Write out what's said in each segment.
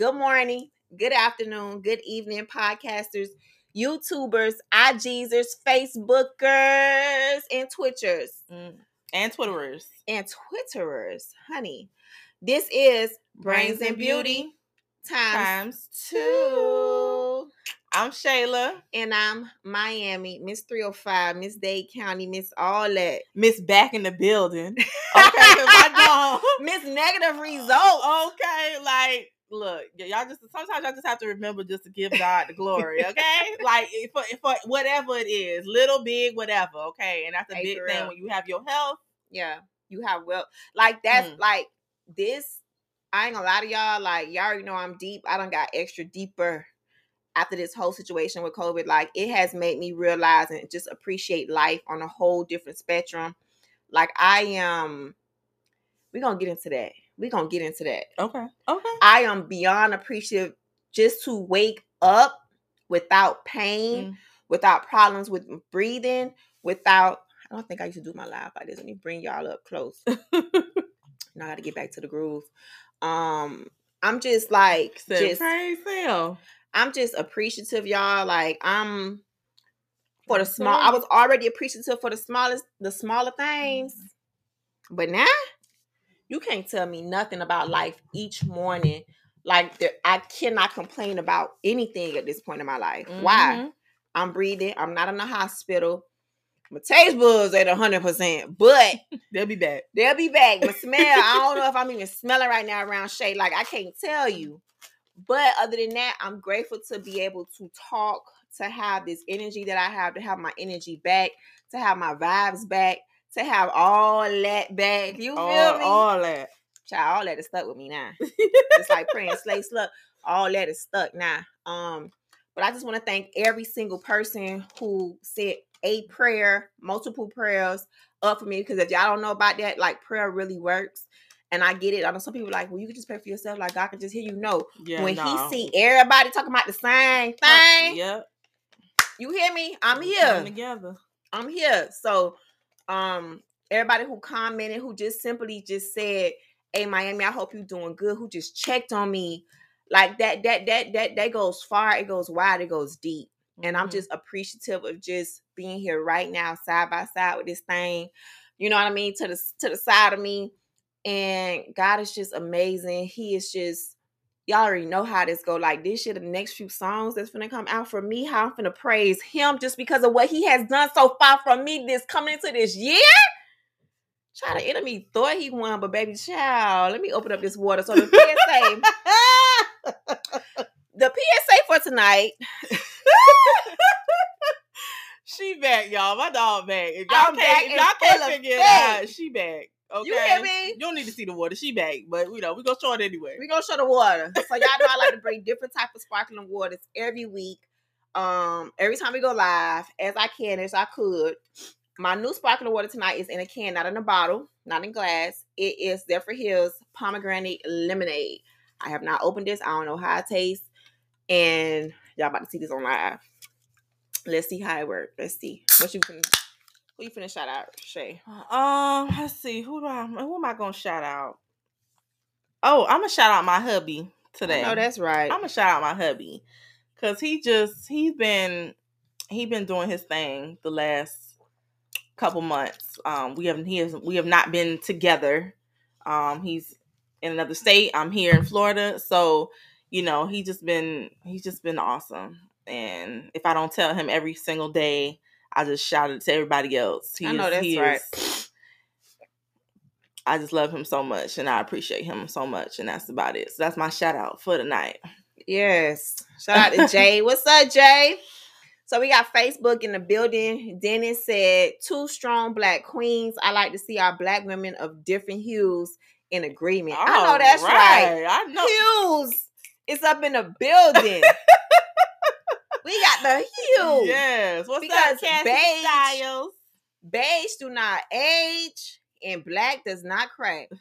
Good morning, good afternoon, good evening, podcasters, YouTubers, IGsers, Facebookers, and Twitchers. Mm. And Twitterers. and Twitterers, honey. This is Brains and Beauty times Times two. I'm Shayla. And I'm Miami, Miss 305, Miss Dade County, Miss All That. Miss back in the building. Okay, 'cause I don't. Miss Negative Results. okay, like look, y'all just sometimes y'all just have to remember just to give God the glory, okay? like for for whatever it is, little, big, whatever, okay? And that's a Hey, big thing when you have your health. Yeah, you have well, like that's Mm. like this. I ain't gonna lie to y'all. Like y'all already know I'm deep. I don't got extra deeper after this whole situation with COVID. Like it has made me realize and just appreciate life on a whole different spectrum. Like I am. We gonna get into that. We gonna get into that. Okay. Okay. I am beyond appreciative just to wake up without pain, Mm. without problems with breathing, without. I don't think I used to do my live like this. Let me bring y'all up close. now I got to get back to the groove. Um, I'm just like, Said just praise him. I'm just appreciative, y'all. Like I'm for the small. I was already appreciative for the smallest, the smaller things, but now you can't tell me nothing about life each morning. Like there, I cannot complain about anything at this point in my life. Why? Mhm. I'm breathing. I'm not in the hospital. My taste buds at hundred percent, but They'll be back. they'll be back. My smell, I don't know if I'm even smelling right now around Shay. Like I can't tell you. But other than that, I'm grateful to be able to talk, to have this energy that I have, to have my energy back, to have my vibes back, to have all that back. You feel all, me? all that. Child, all that is stuck with me now. it's like praying slay sluck. All that is stuck now. Um, but I just want to thank every single person who said a prayer, multiple prayers up for me. Because if y'all don't know about that, like prayer really works. And I get it. I know some people are like, well, you can just pray for yourself, like God can just hear you. No. Yeah. when no. he see everybody talking about the same thing, Yep. you hear me? I'm here. together. I'm here. So, um, everybody who commented, who just simply just said, "Hey, Miami, I hope you're doing good." Who just checked on me, like that, that, that, that, that goes far. It goes wide. It goes deep. And I'm Mhm. just appreciative of just being here right now, side by side with this thing. You know what I mean? To the to the side of me, and God is just amazing. He is just. Y'all already know how this go. Like this shit, the next few songs that's gonna come out for me, how I'm gonna praise him just because of what he has done so far for me this coming into this year. Try the enemy thought he won, but baby child, let me open up this water. So the PSA, the PSA for tonight. she back, y'all. My dog back. If y'all I'm can't, back if y'all can't figure it out, she back. Okay. You hear me? You don't need to see the water. She back, but you know we gonna show it anyway. We gonna show the water. So y'all know I like to bring different type of sparkling waters every week. Um, every time we go live, as I can, as I could. My new sparkling water tonight is in a can, not in a bottle, not in glass. It is Zephyrhills pomegranate lemonade. I have not opened this. I don't know how it tastes, and y'all about to see this on live. Let's see how it works. Let's see what you can. Who you finna shout out, Shay? Um, let's see. Who do I? Who am I gonna shout out? Oh, I'm gonna shout out my hubby today. No, that's right. I'm gonna shout out my hubby because he just he's been he been doing his thing the last couple months. Um, we haven't he has we have not been together. Um, he's in another state. I'm here in Florida, so you know he just been he's just been awesome. And if I don't tell him every single day, I just shout it to everybody else. He I know is- that's right. is- I just love him so much, and I appreciate him so much, and that's about it. So that's my shout out for tonight. Yes. Shout out to Jay. What's up, Jay? So we got Facebook in the building. Dennis said, two strong black queens. I like to see our black women of different hues in agreement. I know that's right. I know. Hues is up in the building. got the hue. Yes. What's Because up, Cassie beige- Styles? Beige do not age, and black does not crack.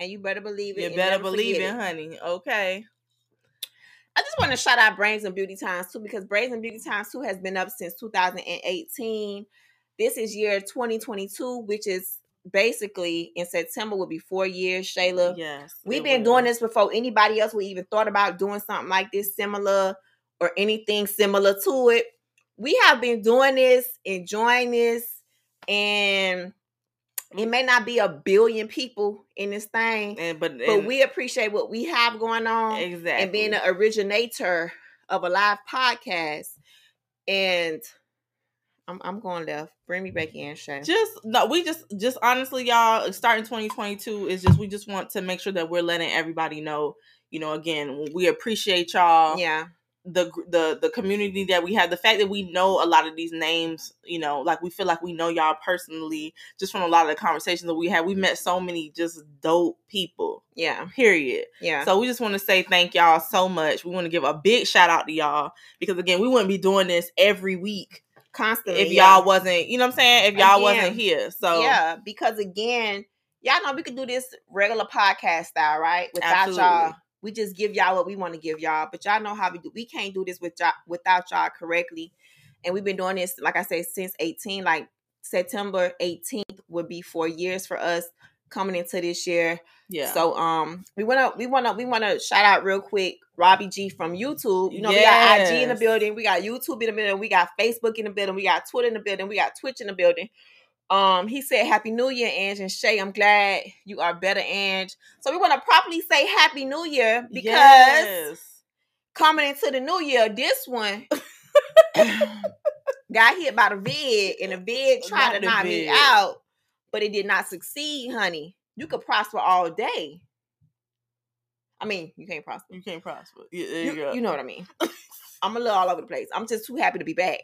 And you better believe it. You better believe it, it. honey. Okay. I just want to shout out Brains and Beauty Times two because Brains and Beauty Times two has been up since 2018. This is year 2022, which is basically in September will be four years. Shayla, Yes. we've been will. doing this before anybody else we even thought about doing something like this similar or anything similar to it. We have been doing this, enjoying this, and it may not be a billion people in this thing, And but but we appreciate what we have going on exactly and being the originator of a live podcast. And I'm I'm going left. Bring me back in, Shay. just no we just just honestly y'all starting 2022 is just we just want to make sure that we're letting everybody know you know again we appreciate y'all Yeah, the the the community that we have the fact that we know a lot of these names you know like we feel like we know y'all personally just from a lot of the conversations that we had we met so many just dope people yeah, period yeah. so we just want to say thank y'all so much we want to give a big shout out to y'all because again we wouldn't be doing this every week Constantly. if yeah. y'all wasn't you know what i'm saying if y'all Again, wasn't here so yeah, because again, y'all know we could do this regular podcast style, right? Without Absolutely. y'all. We just give y'all what we want to give y'all, but y'all know how we do. We can't do this with y'all without y'all correctly. And we've been doing this, like I said, since 18. Like September 18th would be four years for us coming into this year. yeah So um we wanna we wanna we wanna shout out real quick Robbie G from YouTube. You know, we got IG in the building, we got YouTube in the building, we got Facebook in the building, we got Twitter in the building, we got Twitch in the building. Um, he said Happy New Year, Ange and Shay. I'm glad you are better, Ange. So we want to properly say Happy New Year because Yes. coming into the new year, this one got hit by the vid, and the vid tried Not to knock me out, but it did not succeed, honey. You could prosper all day. I mean, you can't prosper. you can't prosper yeah, there You, you, go you know what I mean. I'm a little all over the place. I'm just too happy to be back.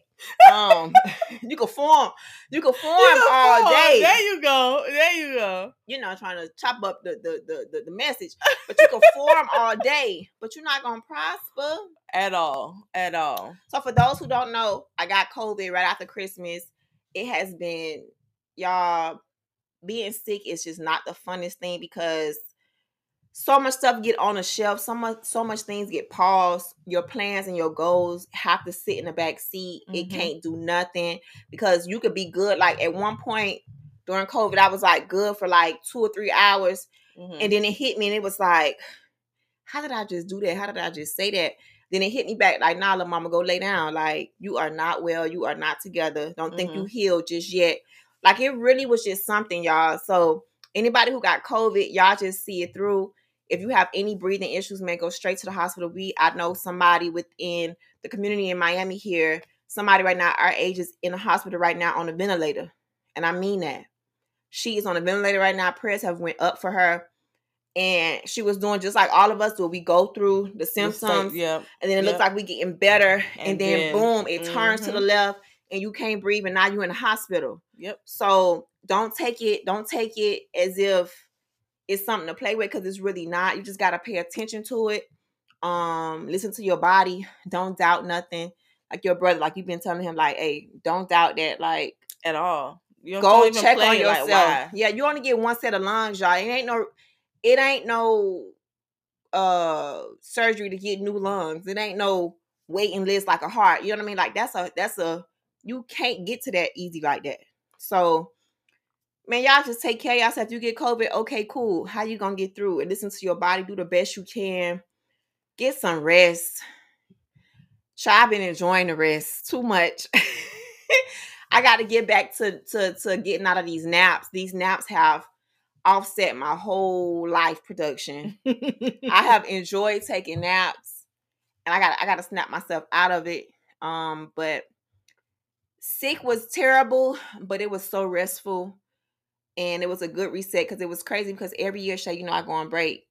Um, you can form, you can form You know, all oh, day. there you go there you go You know, trying to chop up the the the, the, the message, but you can form all day, but you're not gonna prosper. at all at all So for those who don't know, I got COVID right after Christmas. It has been y'all being sick is just not the funnest thing because so much stuff get on the shelf, so much so much things get paused. Your plans and your goals have to sit in the back seat. It Mhm. can't do nothing because you could be good. Like at one point during COVID, I was like good for like two or three hours, Mhm. and then it hit me, and it was like, how did I just do that? How did I just say that? Then it hit me back like, nah, little mama, go lay down. Like, you are not well. You are not together. Don't think you healed just yet. Like, it really was just something, y'all. So, anybody who got COVID, y'all just see it through. If you have any breathing issues, man, go straight to the hospital. We, I know somebody within the community in Miami here, somebody right now, our age is in the hospital right now on a ventilator. And I mean that. She is on a ventilator right now. Prayers have went up for her. And she was doing just like all of us do. We go through the symptoms yeah and then it looks like we're getting better and, And then, then- boom it turns to the Mhm. left and you can't breathe and now you're in the hospital yep so don't take it don't take it as if it's something to play with because it's really not. You just got to pay attention to it um listen to your body don't doubt nothing. Like your brother like you've been telling him like hey don't doubt that like at all. You don't- go check on yourself. like, yeah you only get one set of lungs y'all. It ain't no it ain't no uh surgery to get new lungs. It ain't no waiting list like a heart. You know what i mean? Like that's a that's a you can't get to that easy like that. So man y'all just take care of yourself if you get covid okay cool how you gonna get through and listen to your body do the best you can get some rest Child, been enjoying the rest too much. I got to get back to, to to getting out of these naps. These naps have offset my whole life production. I have enjoyed taking naps, and I got I got to snap myself out of it. Um, but sick was terrible, but it was so restful, and it was a good reset because it was crazy because every year, Shay, you know, I go on break,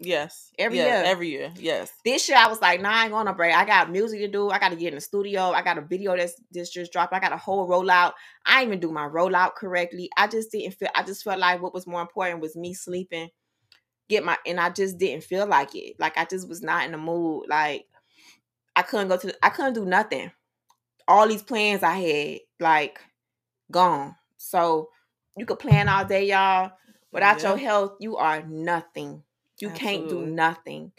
Yes. Every Yes, year. Every year. Yes. This year I was like, nah, I ain't going on break. I got music to do. I got to get in the studio. I got a video that's, that's just dropped. I got a whole rollout. I didn't even do my rollout correctly. I just didn't feel. I just felt like what was more important was me sleeping, get my, and I just didn't feel like it. Like I just was not in the mood. Like I couldn't go to. I couldn't do nothing. All these plans I had, like, gone. So you could plan all day, y'all. Without your health, you are nothing. You can't do nothing.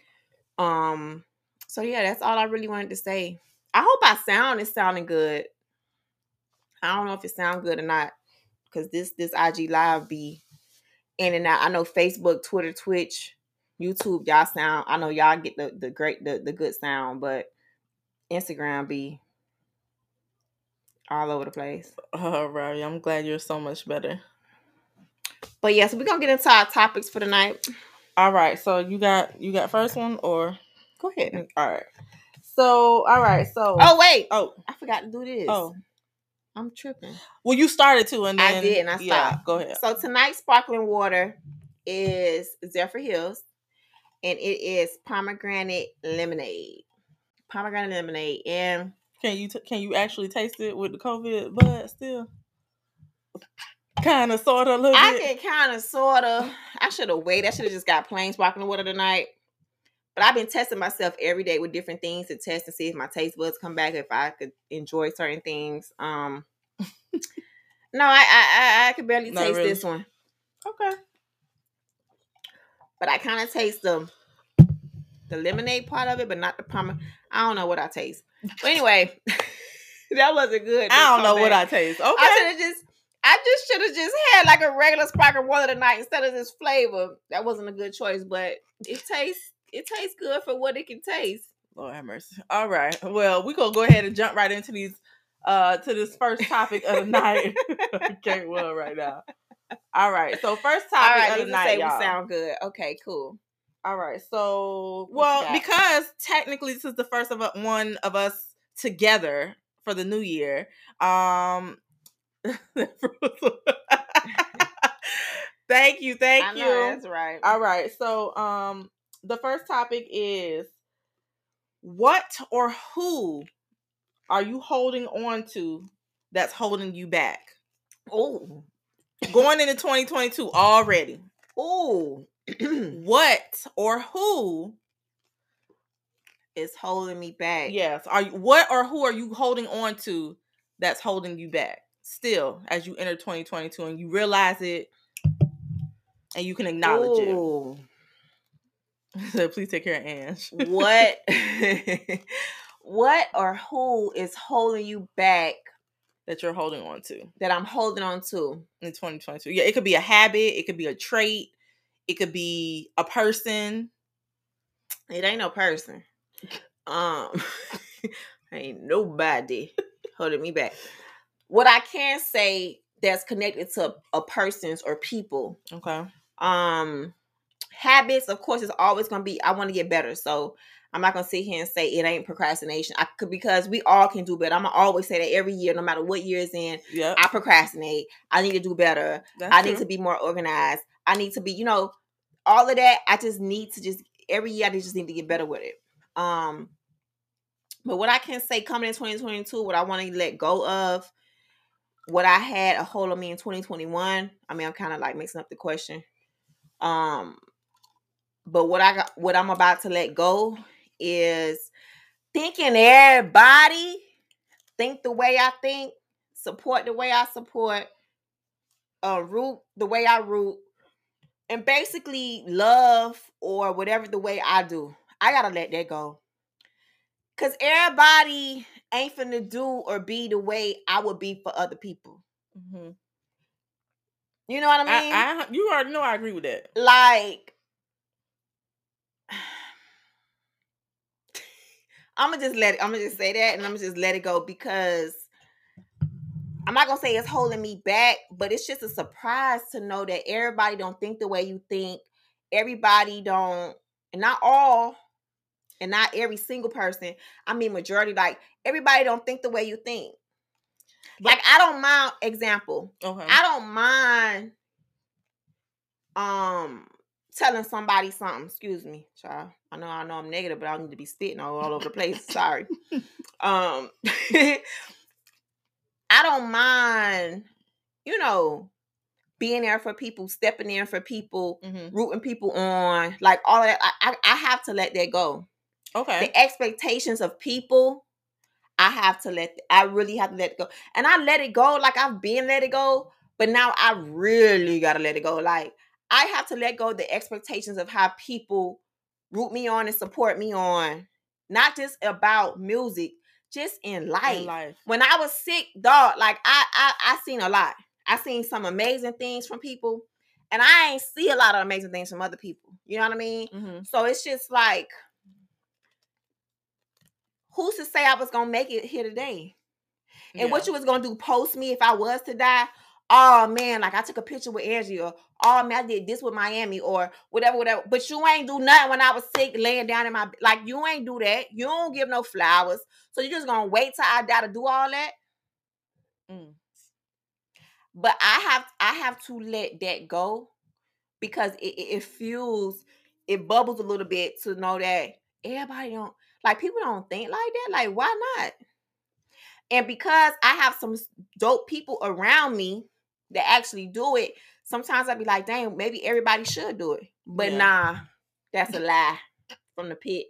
Um, so yeah, that's all I really wanted to say. I hope I sound is sounding good. I don't know if it sound good or not, because this this IG live be in and out. I know Facebook, Twitter, Twitch, YouTube, y'all sound. I know y'all get the the great the, the good sound, but Instagram be all over the place. All right. I'm glad you're so much better. But yeah, so we're gonna get into our topics for tonight. All right. So you got you got first one or Go ahead. all right. So all right. So Oh wait, oh I forgot to do this. oh. I'm tripping. Well, you started to, and I then did, and I yeah. Go ahead. So tonight's sparkling water is Zephyrhills, and it is pomegranate lemonade. Pomegranate lemonade, and Can you t- can you actually taste it with the COVID bud still? Kind of, sort of, a little I bit. can kind of sort of. I should have waited. I should have just got plain sparkling water tonight. But I've been testing myself every day with different things to test and see if my taste buds come back, if I could enjoy certain things. Um, no, I I I, I could barely Not taste really. this one, Okay. but I kind of taste the the lemonade part of it, but not the pomegranate. I don't know what I taste. But anyway, that wasn't good. I don't know come what I back. taste. I Okay. should have just. I just should have just had like a regular sparkling water tonight instead of this flavor. That wasn't a good choice, but it tastes it tastes good for what it can taste. Lord have mercy. All right. Well, we're gonna go ahead and jump right into these uh to this first topic of the night. okay, well, right now. All right. So first topic right, of the night, say y'all. we sound good. Okay, cool. All right. So, well, because technically this is the first of a- one of us together for the new year. Um Thank you. Thank I you. know that's right. All right. So, um, the first topic is what or who are you holding on to that's holding you back? Oh, Going into 2022 already. oh, What or who is holding me back. Yes. Are you what or who are you holding on to that's holding you back? Still, as you enter 2022 and you realize it and you can acknowledge Ooh. it. So please take care of Ange. what what or who is holding you back that you're holding on to. that I'm holding on to? in 2022. Yeah, it could be a habit, it could be a trait, it could be a person. It ain't no person. Um ain't nobody holding me back. What I can say that's connected to a person's or people. Okay. Um habits, of course, is always gonna be I want to get better. So I'm not gonna sit here and say it ain't procrastination. I could because we all can do better. I'm gonna always say that every year, no matter what year is in, Yep. I procrastinate. I need to do better. That's I need true. to be more organized. I need to be, you know, all of that. I just need to just every year I just need to get better with it. Um, but what I can say coming in 2022, what I want to let go of, what I had a hold on me in 2021. I mean, I'm kind of like mixing up the question. Um, but what I got, what I'm about to let go is thinking everybody think the way I think, support the way I support, uh, root the way I root, and basically love or whatever the way I do. I gotta let that go. Cause everybody ain't finna do or be the way I would be for other people. Mhm. You know what I mean? I, I, you already know I agree with that. like I'm gonna just let it. I'm gonna just say that, and I'm gonna just let it go because I'm not gonna say it's holding me back, but it's just a surprise to know that everybody don't think the way you think. Everybody don't, and not all, and not every single person. I mean, majority. Like everybody don't think the way you think. Like I don't mind. Example. Okay. I don't mind um telling somebody something. Excuse me, child. I know I know I'm negative, but I need to be spitting all, all over the place. Sorry. Um I don't mind, you know, being there for people, stepping in for people, Mhm. rooting people on, like all of that. I, I, I have to let that go. Okay. The expectations of people, I have to let. I really have to let it go, and I let it go. Like I've been let it go, but now I really gotta let it go. Like I have to let go the expectations of how people root me on and support me on, not just about music, just in life In life. when I was sick, dog, like I I I seen a lot. I seen some amazing things from people, and I ain't see a lot of amazing things from other people. You know what I mean? Mhm. So it's just like, who's to say I was gonna make it here today? And what you was gonna do, post me if I was to die? Oh man, like I took a picture with Angie, or oh man, I did this with Miami, or whatever, whatever. But you ain't do nothing when I was sick, laying down in my like you ain't do that. You don't give no flowers. So you just gonna wait till I die to do all that? Mm. but I have I have to let that go because it, it, it fuels it bubbles a little bit to know that everybody don't like people don't think like that. Like why not? And because I have some dope people around me that actually do it, sometimes I'd be like, "Damn, maybe everybody should do it. But Yeah. nah, that's a lie from the pit.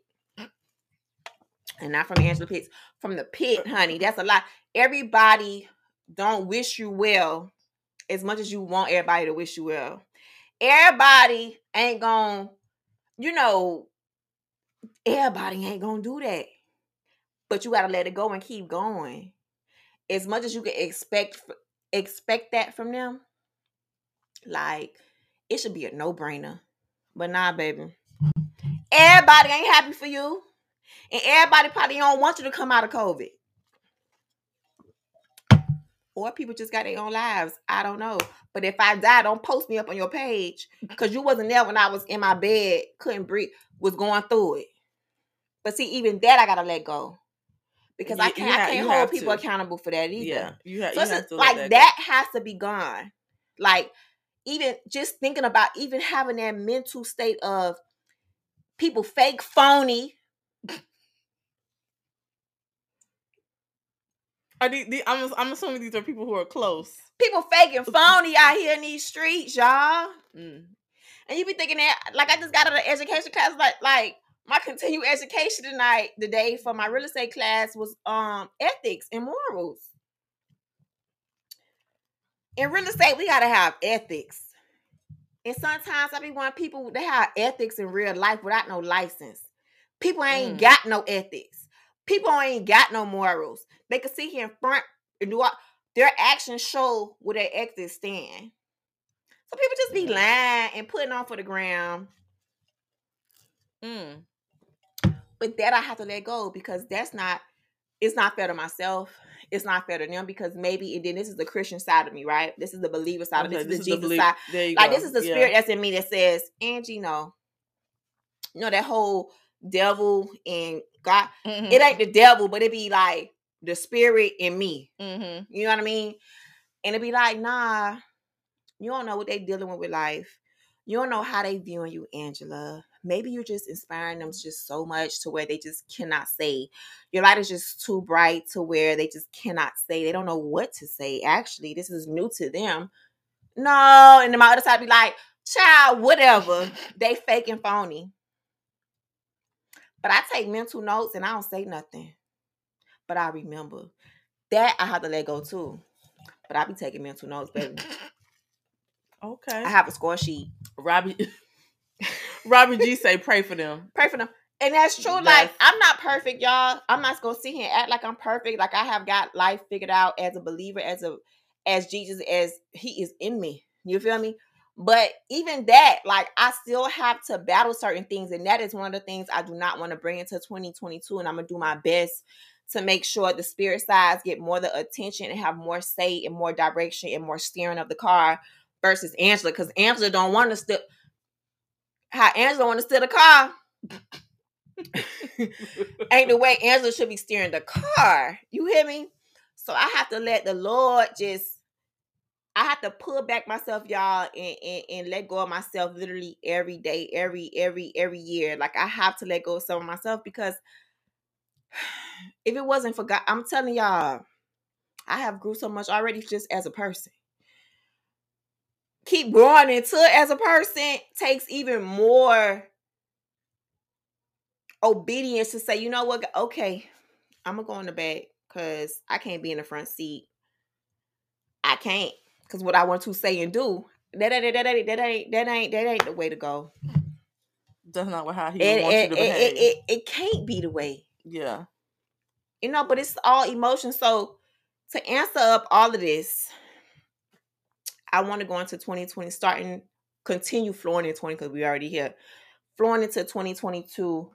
And not from Angela Pitts. From the pit, honey. That's a lie. Everybody don't wish you well as much as you want everybody to wish you well. Everybody ain't gonna, you know, everybody ain't gonna do that. But you gotta let it go and keep going. As much as you can expect expect that from them, like it should be a no-brainer. But nah, baby. Everybody ain't happy for you. And everybody probably don't want you to come out of COVID. Or people just got their own lives. I don't know. But if I die, don't post me up on your page. Mm. Because you wasn't there when I was in my bed, couldn't breathe, was going through it. But see, even that I gotta let go. Because You- I can't I can't hold people to. accountable for that either. Yeah. You, ha- So you have to like that, go. has to be gone. Like even just thinking about even having that mental state of people fake phony. Are I'm, I'm assuming these are people who are close. People faking phony out here in these streets, y'all. Mm. And you be thinking that like I just got out of education class, like like my continued education tonight, the day for my real estate class was um ethics and morals. In real estate, we gotta have ethics. And sometimes I be wanting people to have ethics in real life without no license. People ain't Mm. got no ethics. People ain't got no morals. They can sit here in front and do all, their actions show where their ethics stand. So people just be lying and putting on for the ground. Mm. But that I have to let go because that's not it's not fair to myself. It's not fair to them because maybe and then this is the Christian side of me, right? This is the believer side of Okay, this, is the Jesus belief- side. Like go. this is the Yeah. spirit that's in me that says, Angie, no. You know that whole devil and God. Mhm. It ain't the devil, but it be like the spirit in me. Mhm. You know what I mean? And it be like, nah, you don't know what they dealing with with life. You don't know how they viewing you, Angela. Maybe you're just inspiring them just so much to where they just cannot say. Your light is just too bright to where they just cannot say. They don't know what to say. Actually, this is new to them. No, and then my other side be like, child, whatever. They fake and phony. But I take mental notes and I don't say nothing. But I remember. That I have to let go too. But I be taking mental notes, baby. Okay. I have a score sheet. Robbie Robbie G say pray for them. Pray for them. And that's true. Like, I'm not perfect, y'all. I'm not gonna sit here and act like I'm perfect. Like I have got life figured out as a believer, as a as Jesus, as He is in me. You feel me? But even that, like I still have to battle certain things. And that is one of the things I do not want to bring into 2022. And I'm gonna do my best to make sure the spirit sides get more the attention and have more say and more direction and more steering of the car versus Angela. Because Angela don't want to still how Angela want to steer the car ain't the way Angela should be steering the car. You hear me? So I have to let the Lord just I have to pull back myself, y'all, and, and, and let go of myself literally every day, every, every, every year. Like I have to let go of some of myself because if it wasn't for God, I'm telling y'all, I have grew so much already just as a person. Keep growing into it as a person takes even more obedience to say, you know what, okay, I'm gonna go in the back because I can't be in the front seat. I can't because what I want to say and do that ain't that ain't that ain't that ain't that ain't the way to go. That's not how he It wants you to it, behave. it, it it can't be the way yeah. you know. But it's all emotion. So to answer up all of this, I want to go into 2020, starting continue flowing in 20 because we already here, flowing into 2022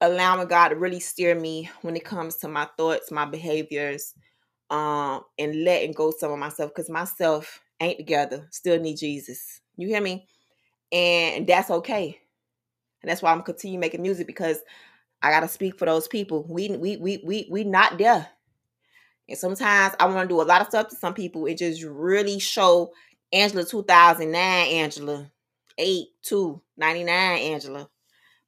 allowing God to really steer me when it comes to my thoughts, my behaviors, um, and letting go some of myself because myself ain't together. Still need Jesus. You hear me? And that's okay. And that's why I'm continue making music because I gotta speak for those people. We we we we we not there. And sometimes I want to do a lot of stuff to some people and just really show Angela 2009 Angela 8 2 99 Angela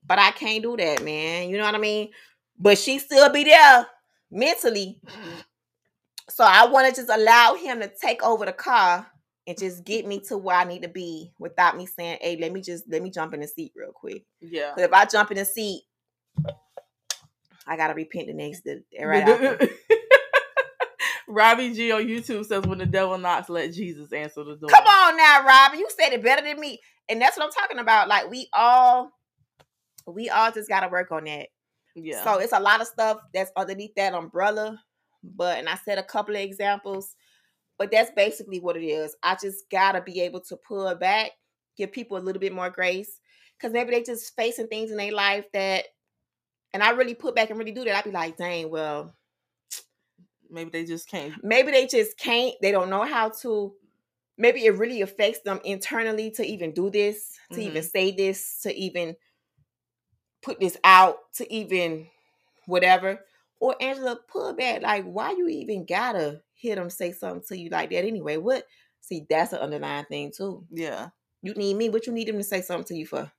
but I can't do that, man. You know what I mean? But she still be there mentally. So I want to just allow him to take over the car and just get me to where I need to be without me saying, "Hey, let me just let me jump in the seat real quick." Yeah. if I jump in the seat, I gotta repent the next day. Right. Robbie G on YouTube says when the devil knocks, let Jesus answer the door. Come on now, Robbie, You said it better than me. And that's what I'm talking about. Like we all we all just gotta work on that. Yeah. So it's a lot of stuff that's underneath that umbrella. But and I said a couple of examples, but that's basically what it is. I just gotta be able to pull back, give people a little bit more grace. Cause maybe they just facing things in their life that and I really put back and really do that. I'd be like, dang, well, Maybe they just can't. maybe they just can't, they don't know how to, maybe it really affects them internally to even do this, to even mm-hmm. say this, to even put this out, to even whatever. Or Angela, pull back. Like, why you even gotta hear them say something to you like that anyway? What? See, that's an underlying thing too. Yeah. You need me. What you need them to say something to you for?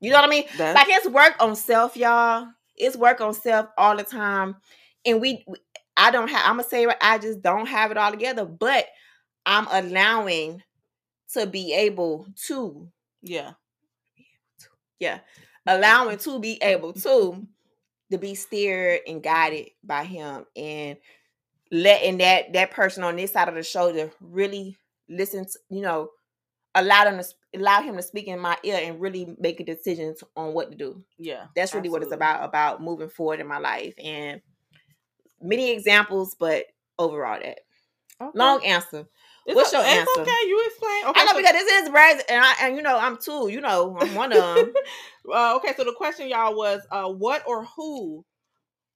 You know what I mean? That's, Like it's work on self, y'all. It's work on self all the time. And we, we- I don't have, I'm gonna say, I just don't have it all together, but I'm allowing to be able to, yeah. yeah, allowing to be able to, to be steered and guided by Him, and letting that that person on this side of the shoulder really listen, to, you know, allow them to allow Him to speak in my ear and really make a decision on what to do. Yeah. that's really what it's about about moving forward in my life and many examples but overall that Okay. long answer It's what's o- your it's answer? okay. You explain. Okay. i know so- because this is brand and i and you know i'm too you know i'm one of them uh, okay, so the question, y'all, was uh, what or who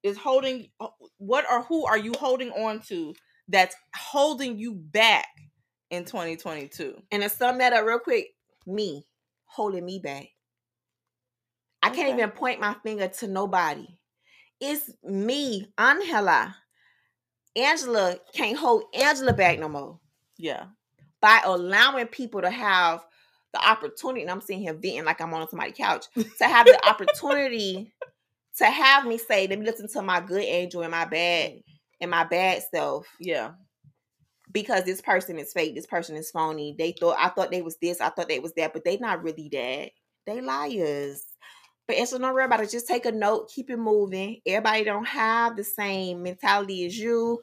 is holding, uh, what or who are you holding on to that's holding you back in 2022? and to sum that up real quick me holding me back i can't even point my finger to nobody it's me angela angela can't hold angela back no more Yeah. by allowing people to have the opportunity, and I'm sitting here venting like I'm on somebody's couch, to have the opportunity to have me say, let me listen to my good angel and my bad mm. and my bad self Yeah. because this person is fake, this person is phony. They thought I thought they was this, I thought they was that, but they not really that. They liars. But it's don't worry about it. Just take a note, keep it moving. Everybody don't have the same mentality as you.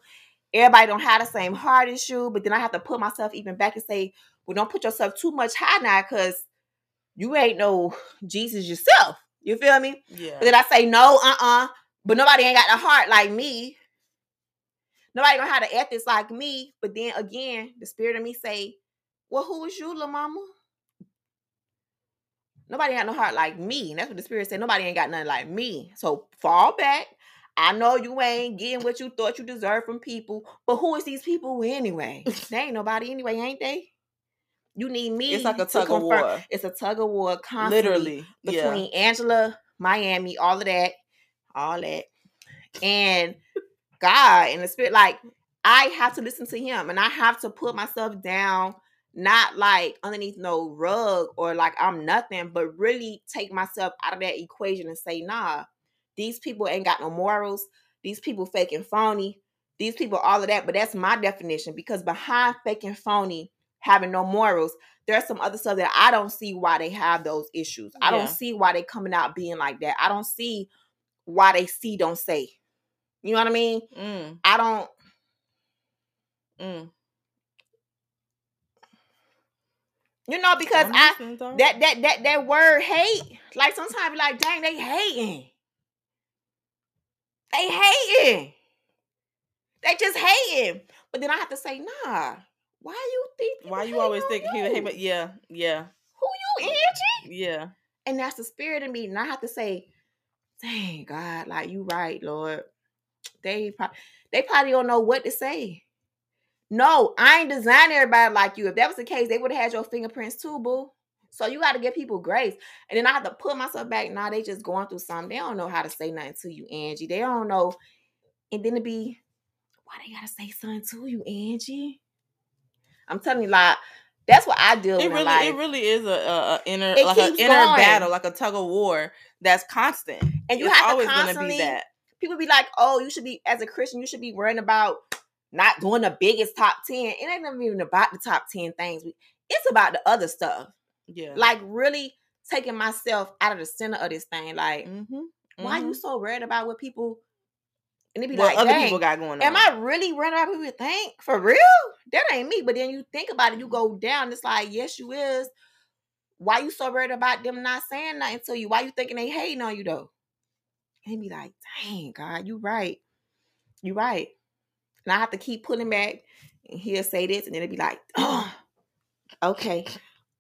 Everybody don't have the same heart as you. But then I have to put myself even back and say, well, don't put yourself too much high now because you ain't no Jesus yourself. You feel me? Yeah. But then I say, no, uh-uh. But nobody ain't got the heart like me. Nobody don't have the ethics like me. But then again, the spirit of me say, well, who is you, La mama? Nobody got no heart like me. And that's what the spirit said. Nobody ain't got nothing like me. So fall back. I know you ain't getting what you thought you deserved from people, but who is these people anyway? they ain't nobody anyway, ain't they? You need me. It's like a tug of war. It's a tug of war constantly Literally. Yeah. between Angela, Miami, all of that, all that, and God and the spirit. Like I have to listen to him and I have to put myself down, not like underneath no rug or like I'm nothing, but really take myself out of that equation and say, nah, these people ain't got no morals. These people fake and phony. These people, all of that. But that's my definition because behind fake and phony, having no morals, there's some other stuff that I don't see why they have those issues. I don't see why they coming out being like that. I don't see why they see don't say. You know what I mean? Mm, I don't mm. you know because I that that that that word hate, like sometimes like, dang, they hating. They hating. They just hating. But then I have to say, nah. Why you think? Why you always think he you? hate? But yeah, yeah, who you, Angie? yeah. And that's the spirit in me. And I have to say, dang God, like you right, Lord. They probably they probably don't know what to say. No, I ain't designed everybody like you. If that was the case, they would have had your fingerprints too, boo. So you got to give people grace. And then I have to put myself back. Nah, they just going through something. They don't know how to say nothing to you, Angie. They don't know. And then to be, why they gotta say something to you, Angie? I'm telling you, like, that's what I deal with. It in really, it really is a, a, a inner, It like an inner going. battle, like a tug of war that's constant. and you it's have to always constantly gonna be that. people be like, oh, you should be as a Christian, you should be worrying about not doing the biggest top 10. It ain't even about the top 10 things. It's about the other stuff. Yeah. Like really taking myself out of the center of this thing. Like, mm-hmm. why you so worried about what people and it be what like, other people got going on? am I really worried about what people think? For real? That ain't me. But then you think about it, you go down. It's like, yes, you is. Why you so worried about them not saying nothing to you? Why you thinking they hating on you though? And be like, dang, God, you right. You right. And I have to keep pulling back and he'll say this, and then it'll be like, oh, okay.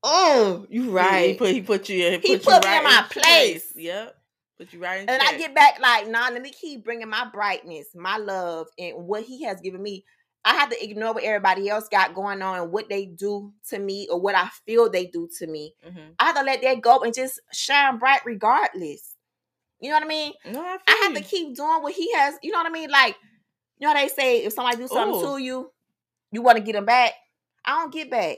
Oh, you right. He put he put you. He, He put, put you me in my place. Yep. Put you right in. and I get back like, nah, let me keep bringing my brightness, my love, and what he has given me. I have to ignore what everybody else got going on and what they do to me or what I feel they do to me. Mhm. I have to let that go and just shine bright regardless. You know what I mean? No, I, I have to keep doing what he has. You know what I mean? Like, you know how they say if somebody do something Ooh. to you, you want to get them back. I don't get back.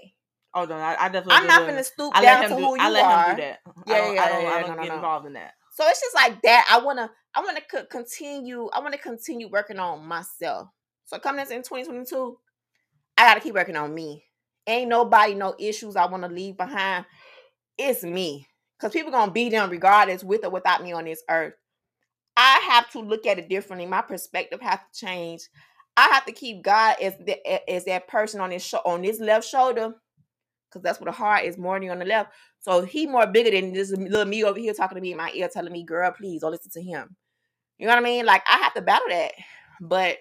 Oh no, I, I definitely. I'm not gonna stoop I down to do. who you I let are. him do that. Yeah, I don't, yeah, I don't, yeah, I don't no, no, get no. involved in that. So it's just like that. I wanna, I wanna continue. I wanna continue working on myself. So coming into 2022, I gotta keep working on me. Ain't nobody no issues I wanna leave behind. It's me, cause people gonna be them regardless, with or without me on this earth. I have to look at it differently. My perspective has to change. I have to keep God as the, as that person on this show on this left shoulder, because that's what the heart is more than on the left. So he more bigger than this little me over here talking to me in my ear, telling me, "Girl, please don't listen to him." You know what I mean? Like I have to battle that, but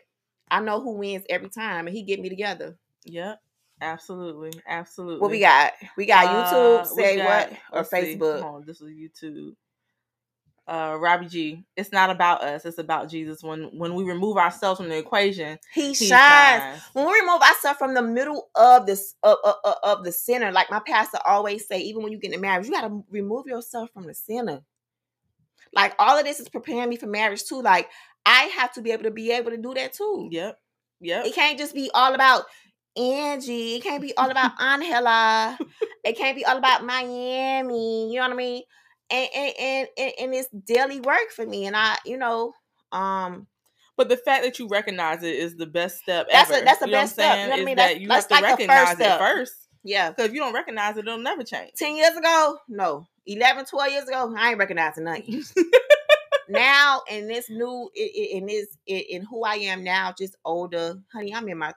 I know who wins every time, and he get me together. Yep. Absolutely. Absolutely. What we got? We got YouTube. Uh, we say got- what or see. Facebook? Hold on, this is YouTube. Uh, Robbie G. It's not about us. It's about Jesus. When when we remove ourselves from the equation, He, he shines. shines. When we remove ourselves from the middle of this of, of, of- the center, like my pastor always say, even when you get in marriage, you got to remove yourself from the center. Like all of this is preparing me for marriage too. Like I have to be able to be able to do that too. Yep. Yep. It can't just be all about Angie. It can't be all about Angela. it can't be all about Miami. You know what I mean? And and and and, it's daily work for me. And I, you know, um, But the fact that you recognize it is the best step That's a- ever. that's the You best step. You know what I mean? that you have to like the first recognize step. it first. yeah. Because if you don't recognize it, it'll never change. 10 years ago, no. 11, 12 years ago, I ain't recognizing nothing. now, in this new, in this, in who I am now, just older, honey, I'm in my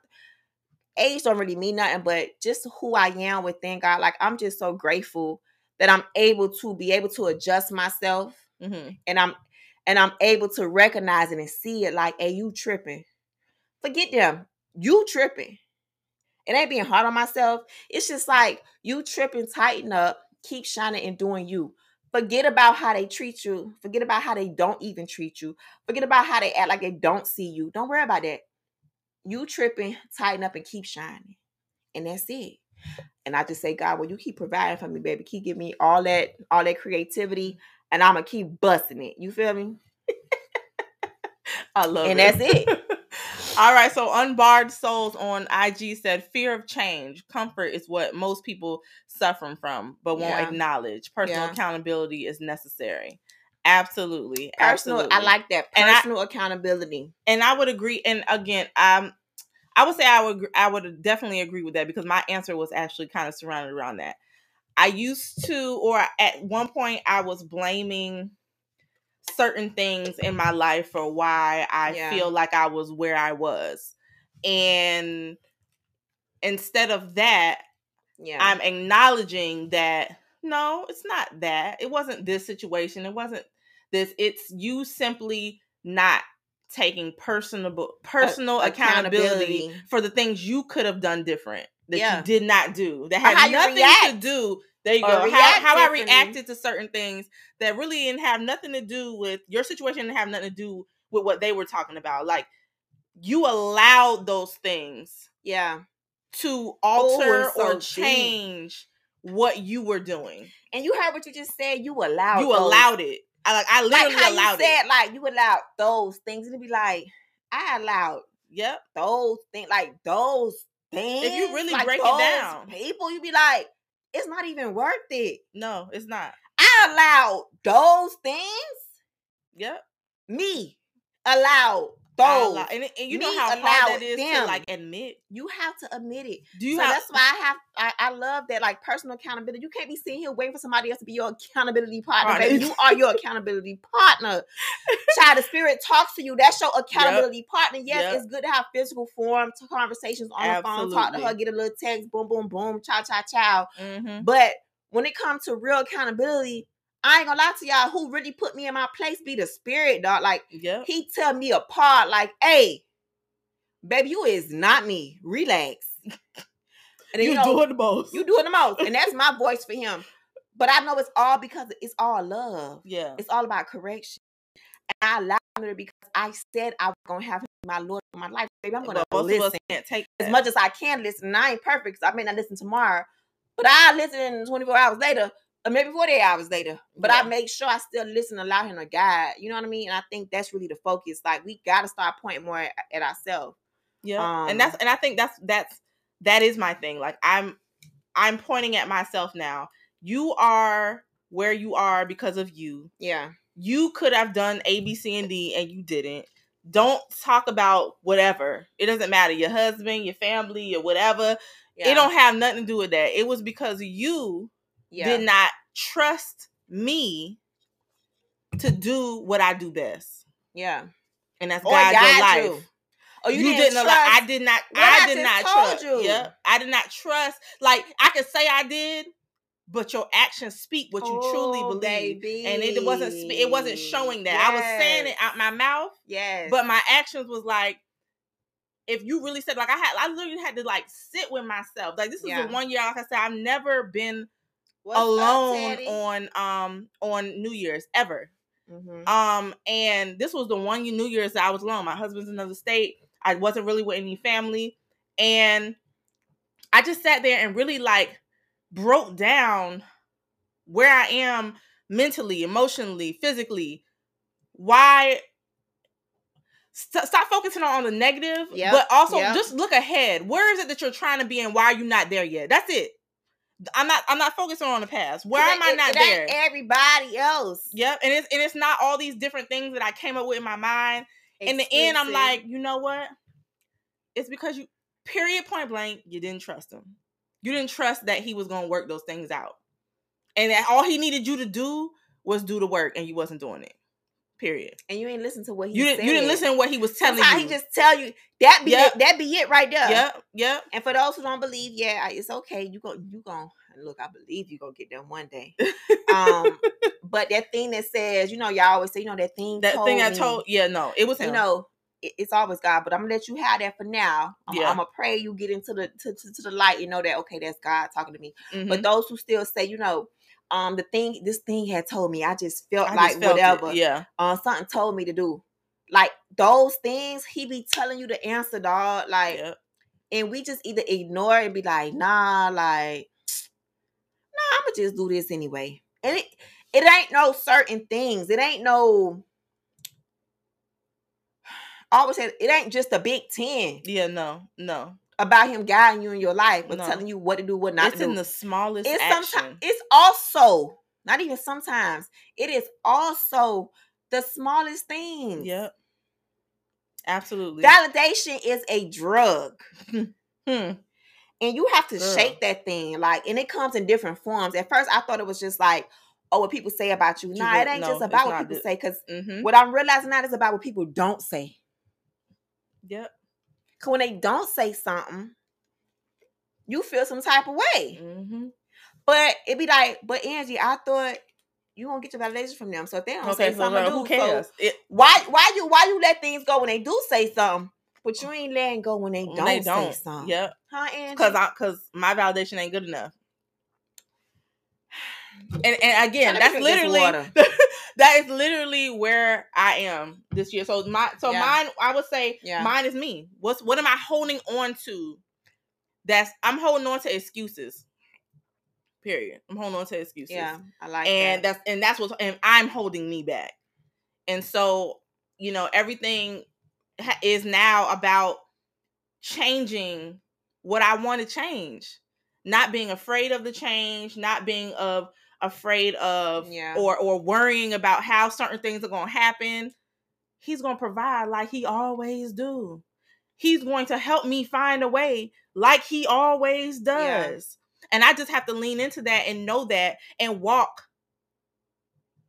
age don't really mean nothing, but just who I am within God. Like, I'm just so grateful that I'm able to be able to adjust myself hmm and I'm and I'm able to recognize it and see it like, hey, you tripping. Forget them. You tripping. It ain't being hard on myself. It's just like you tripping, tighten up, keep shining and doing you. Forget about how they treat you. Forget about how they don't even treat you. Forget about how they act like they don't see you. Don't worry about that. You tripping, tighten up, and keep shining. And that's it. And I just say, God, well, you keep providing for me, baby. Keep giving me all that, all that creativity, and I'm gonna keep busting it. You feel me? I love And it. And that's it. All right, so Unbarred Souls on IG said fear of change, comfort is what most people suffering from, but won't Yeah. acknowledge. Personal Yeah. accountability is necessary. Absolutely, Personal, absolutely. I like that And I- personal accountability. and I would agree. And again, um, I would say I would I would definitely agree with that because my answer was actually kind of surrounded around that. I used to, or at one point, I was blaming certain things in my life for why I Yeah. feel like I was where I was, and instead of that, Yeah, I'm acknowledging that no, it's not that. It wasn't this situation. It wasn't this. It's you simply not taking personal personal accountability, accountability. for the things you could have done different that Yeah. you did not do. That had nothing to do. There you go. How, how I reacted to certain things that really didn't have nothing to do with your situation. Didn't have nothing to do with what they were talking about. Like you allowed those things yeah. to alter it's so or deep. change what you were doing. And you heard what you just said. You allowed. you allowed it. I like I Like literally how allowed you it. said, like you allowed those things, and it'd be like, I allowed Yep. those things, like those things. If you really like break it down. people, you'd be like, it's not even worth it. No, it's not. I allowed those things. Yep. Me allowed those. allow- and, and you know Me how hard that is to like admit. you have to admit it. Do you so have that's why I have I, I love that like personal accountability. You can't be sitting here waiting for somebody else to be your accountability partner. Baby. You are your accountability partner. Child, the spirit talks to you. That's your accountability partner. Yes, Yep. it's good to have physical form to conversations on the phone, talk to her, get a little text, boom, boom, boom, cha cha chow. Mhm. But when it comes to real accountability, I ain't gonna lie to y'all, who really put me in my place be the spirit, dog. Like Yep. he tell me apart, like, hey, baby, you is not me. Relax. And then, You you, know, doing the most. you doing the most. And that's my voice for him. But I know it's all because it's all love. yeah. It's all about correction. And I allowed him because I said I was gonna have my Lord for my life. Baby, I'm gonna listen can't take as much as I can listen. And I ain't perfect because I may not listen tomorrow. But I listen 24 hours later, or maybe 48 hours later. But Yeah. I make sure I still listen, allow him to guide. You know what I mean? And I think that's really the focus. Like we gotta start pointing more at, at ourselves. Yeah. Um, and that's and I think that's that's that is my thing. Like I'm I'm pointing at myself now. You are where you are because of you. Yeah. You could have done A, B, C, and D and you didn't. Don't talk about whatever. It doesn't matter. Your husband, your family, or whatever. Yeah. It don't have nothing to do with that. It was because you yeah. did not trust me to do what I do best. yeah. And that's oh, Or guide your life. you. Oh, you, you, didn't, didn't, allow. I did not what I did not trust. you. Yeah. I did not trust. Like I could say I did, but your actions speak what you truly Oh, believe. baby. And it wasn't it wasn't showing that. I was saying it out my mouth, Yes. but my actions was like if you really said like I had I literally had to like sit with myself. Like this is Yeah. the one year like I said I've never been What's alone Teddy? on um on New Year's ever. Mhm. Um, and this was the one New Year's that I was alone. My husband's in another state. I wasn't really with any family. And I just sat there and really like broke down where I am mentally, emotionally, physically. Why st- stop focusing on the negative, Yep, but also yep. just look ahead. Where is it that you're trying to be and why are you not there yet? That's it. I'm not I'm not focusing on the past. Where am I It- not it there? Everybody else. Yep, and it's and it's not all these different things that I came up with in my mind. In the end, I'm like, you know what? It's because you, period, point blank, you didn't trust him. You didn't trust that he was gonna work those things out, and that all he needed you to do was do the work, and you wasn't doing it. Period. and you ain't listen to what he You didn't. You didn't listen to what he was telling Sometimes you. he just tell you that be Yep. it, that be it right there. Yep. Yep. And for those who don't believe, yeah, it's okay. You go, you go. Look, I believe you gonna get them one day. Um, but that thing that says, you know, y'all always say, you know, that thing. That thing I me, told. Yeah. No, it was him. you know, it- it's always God. But I'm gonna let you have that for now. I'm, Yeah. I'm gonna pray you get into the to, to, to the light. You know that okay, that's God talking to me. Mhm. But those who still say, you know, um, the thing, this thing had told me, I just felt I like just felt it. whatever. Yeah. uh, something told me to do. Like those things, he be telling you the answer, dog. Like, Yep. and we just either ignore it and be like, nah, like, nah, I'ma just do this anyway. And it it ain't no certain things. It ain't no always said it ain't just a big ten Yeah, no, no. About him guiding you in your life, but No. telling you what to do, what not it's to do. in the smallest it's action. sometimes it's also not even sometimes it is also the smallest thing. Yep. Absolutely. Validation is a drug. hmm. and you have to Girl. shake that thing like and it comes in different forms at first i thought it was just like oh what people say about you You nah it ain't no, just about what people the- say because hmm what i'm realizing now is about what people don't say Yep. Because when they don't say something you feel some type of way hmm but it'd be like but angie i thought you won't get your validation from them so if they don't Okay, say so something do, who cares? so It, why why you why you let things go when they do say something but you ain't letting go when they when don't, they say don't. something Yep. huh Angie? Because I because my validation ain't good enough. And and again, that's literally that is literally where I am this year. So my so Yeah. mine, I would say Yeah. mine is me. What's what am I holding on to? That's I'm holding on to excuses. Period. I'm holding on to excuses. yeah i like and that. that's and that's what and I'm holding me back. And so, you know, everything is now about changing what I want to change. Not being afraid of the change, not being of afraid of Yeah. or or worrying about how certain things are going to happen. He's going to provide like he always do. He's going to help me find a way like he always Yeah. does. And I just have to lean into that and know that and walk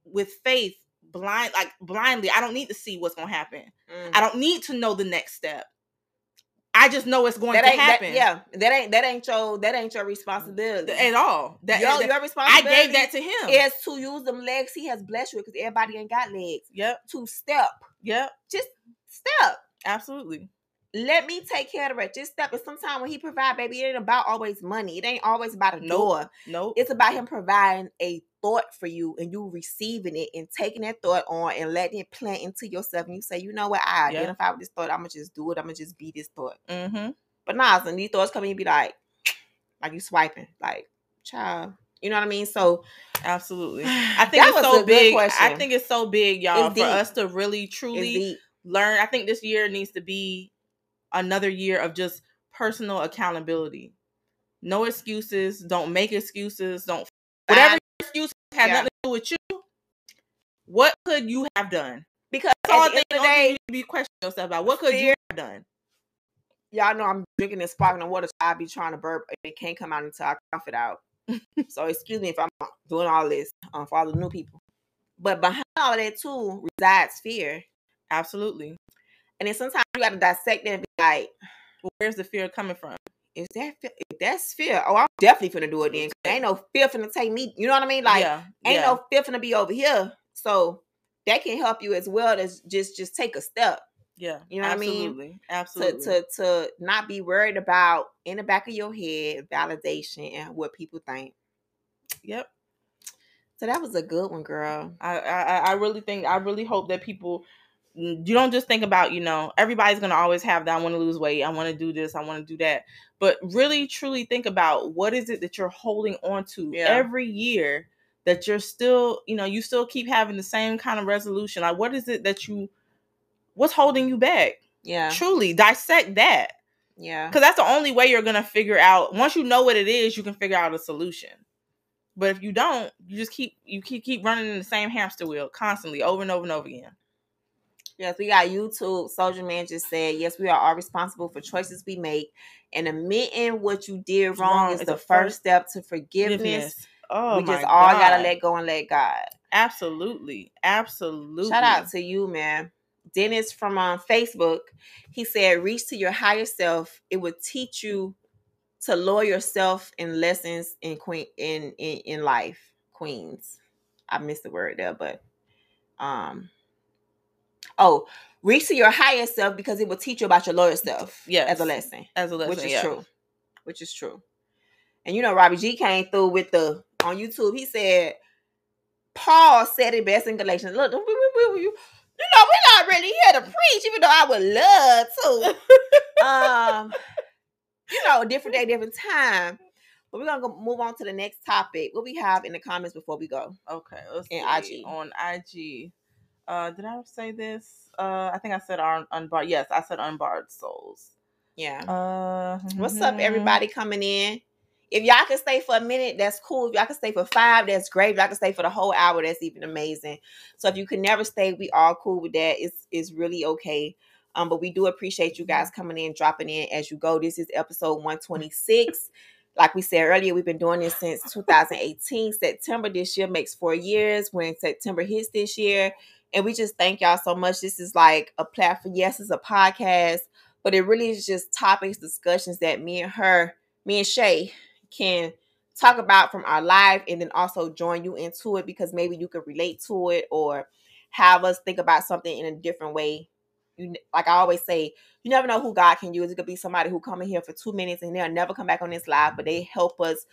with faith blind like blindly. I don't need to see what's going to happen. Mm. I don't need to know the next step. I just know it's going that to happen. That, yeah, that ain't that ain't your that ain't your responsibility. At all. That, your, that- your I gave that to him. is to use them legs he has blessed you because everybody ain't got legs. Yep. To step, Yep. just step. Absolutely. Let me take care of the rest. Just step. And sometimes when he provide, baby, it ain't about always money. It ain't always about a Nope. door. Nope. It's about him providing a thought for you and you receiving it and taking that thought on and letting it plant into yourself. And you say, you know what? I Yeah. identify with this thought. I'm gonna just do it. I'm gonna just be this thought. mm-hmm. But nah, so these thoughts come in, you be like, like you swiping, like, child. You know what I mean? So Absolutely. I think it's so big. I think it's so big, y'all, for us to really truly learn. I think this year needs to be another year of just personal accountability. No excuses. Don't make excuses. Don't whatever have Yeah. nothing to do with you. What could you have done? because all the I end of the only you need to be questioning yourself about. What could you have done? y'all know I'm drinking this sparkling water. So I be trying to burp. and It can't come out until I cough it out. so excuse me if I'm doing all this um, for all the new people. But behind all of that too resides fear. Absolutely. And then sometimes you got to dissect that and be like, Well, where's the fear coming from? Is that? If that's fear, oh, I'm definitely finna do it then. Ain't no fear finna take me. You know what I mean? Like, yeah. ain't yeah. no fear finna be over here. So that can help you as well as just just take a step. Yeah. You know what I mean? Absolutely. to, Absolutely. to to not be worried about in the back of your head validation and what people think. Yep. So that was a good one, girl. I, I I really think I really hope that people you don't just think about you know everybody's gonna always have that I want to lose weight I want to do this I want to do that. But really truly think about what is it that you're holding on to Yeah. every year that you're still you know you still keep having the same kind of resolution. Like what is it that you what's holding you back? Yeah, truly dissect that. Yeah, because that's the only way you're gonna figure out once you know what it is you can figure out a solution. But if you don't you just keep you keep keep running in the same hamster wheel constantly over and over and over again yes. We got YouTube. Soldier Man just said, "Yes, we are all responsible for choices we make, and admitting what you did wrong, Wrong is the first step to forgiveness. oh we just all gotta let go and let God." absolutely absolutely Shout out to you, man. Dennis from um, Facebook. He said, "Reach to your higher self. It would teach you to lower yourself in lessons in queen in in, in life, queens." I missed the word there, but um, oh, reach to your higher self because it will teach you about your lower self. Yeah, as a lesson, as a lesson which is yeah. true. Which is true. And you know, Robbie G came through with the on YouTube. He said, Paul said it best in Galatians. Look, we, we, we, you know, we're not really here to preach, even though I would love to. um, you know, different day, different time. But we're gonna go move on to the next topic. What we have in the comments before we go. okay let's In see. IG. on IG Uh, did I say this? Uh, I think I said un- unbarred. Yes, I said unbarred souls. Yeah. Uh, What's up, everybody coming in? If y'all can stay for a minute, that's cool. If y'all can stay for five, that's great. If y'all can stay for the whole hour, that's even amazing. So if you can never stay, we all cool with that. It's it's really okay. Um, but we do appreciate you guys coming in, dropping in as you go. This is episode 126. Like we said earlier, we've been doing this since 2018. September this year makes four years when September hits this year. And we just thank y'all so much. This is like a platform. Yes, it's a podcast, but it really is just topics, discussions that me and her, me and Shay can talk about from our life and then also join you into it because maybe you can relate to it or have us think about something in a different way. You like I always say, you never know who God can use. It could be somebody who come in here for two minutes and they'll never come back on this live, but they help us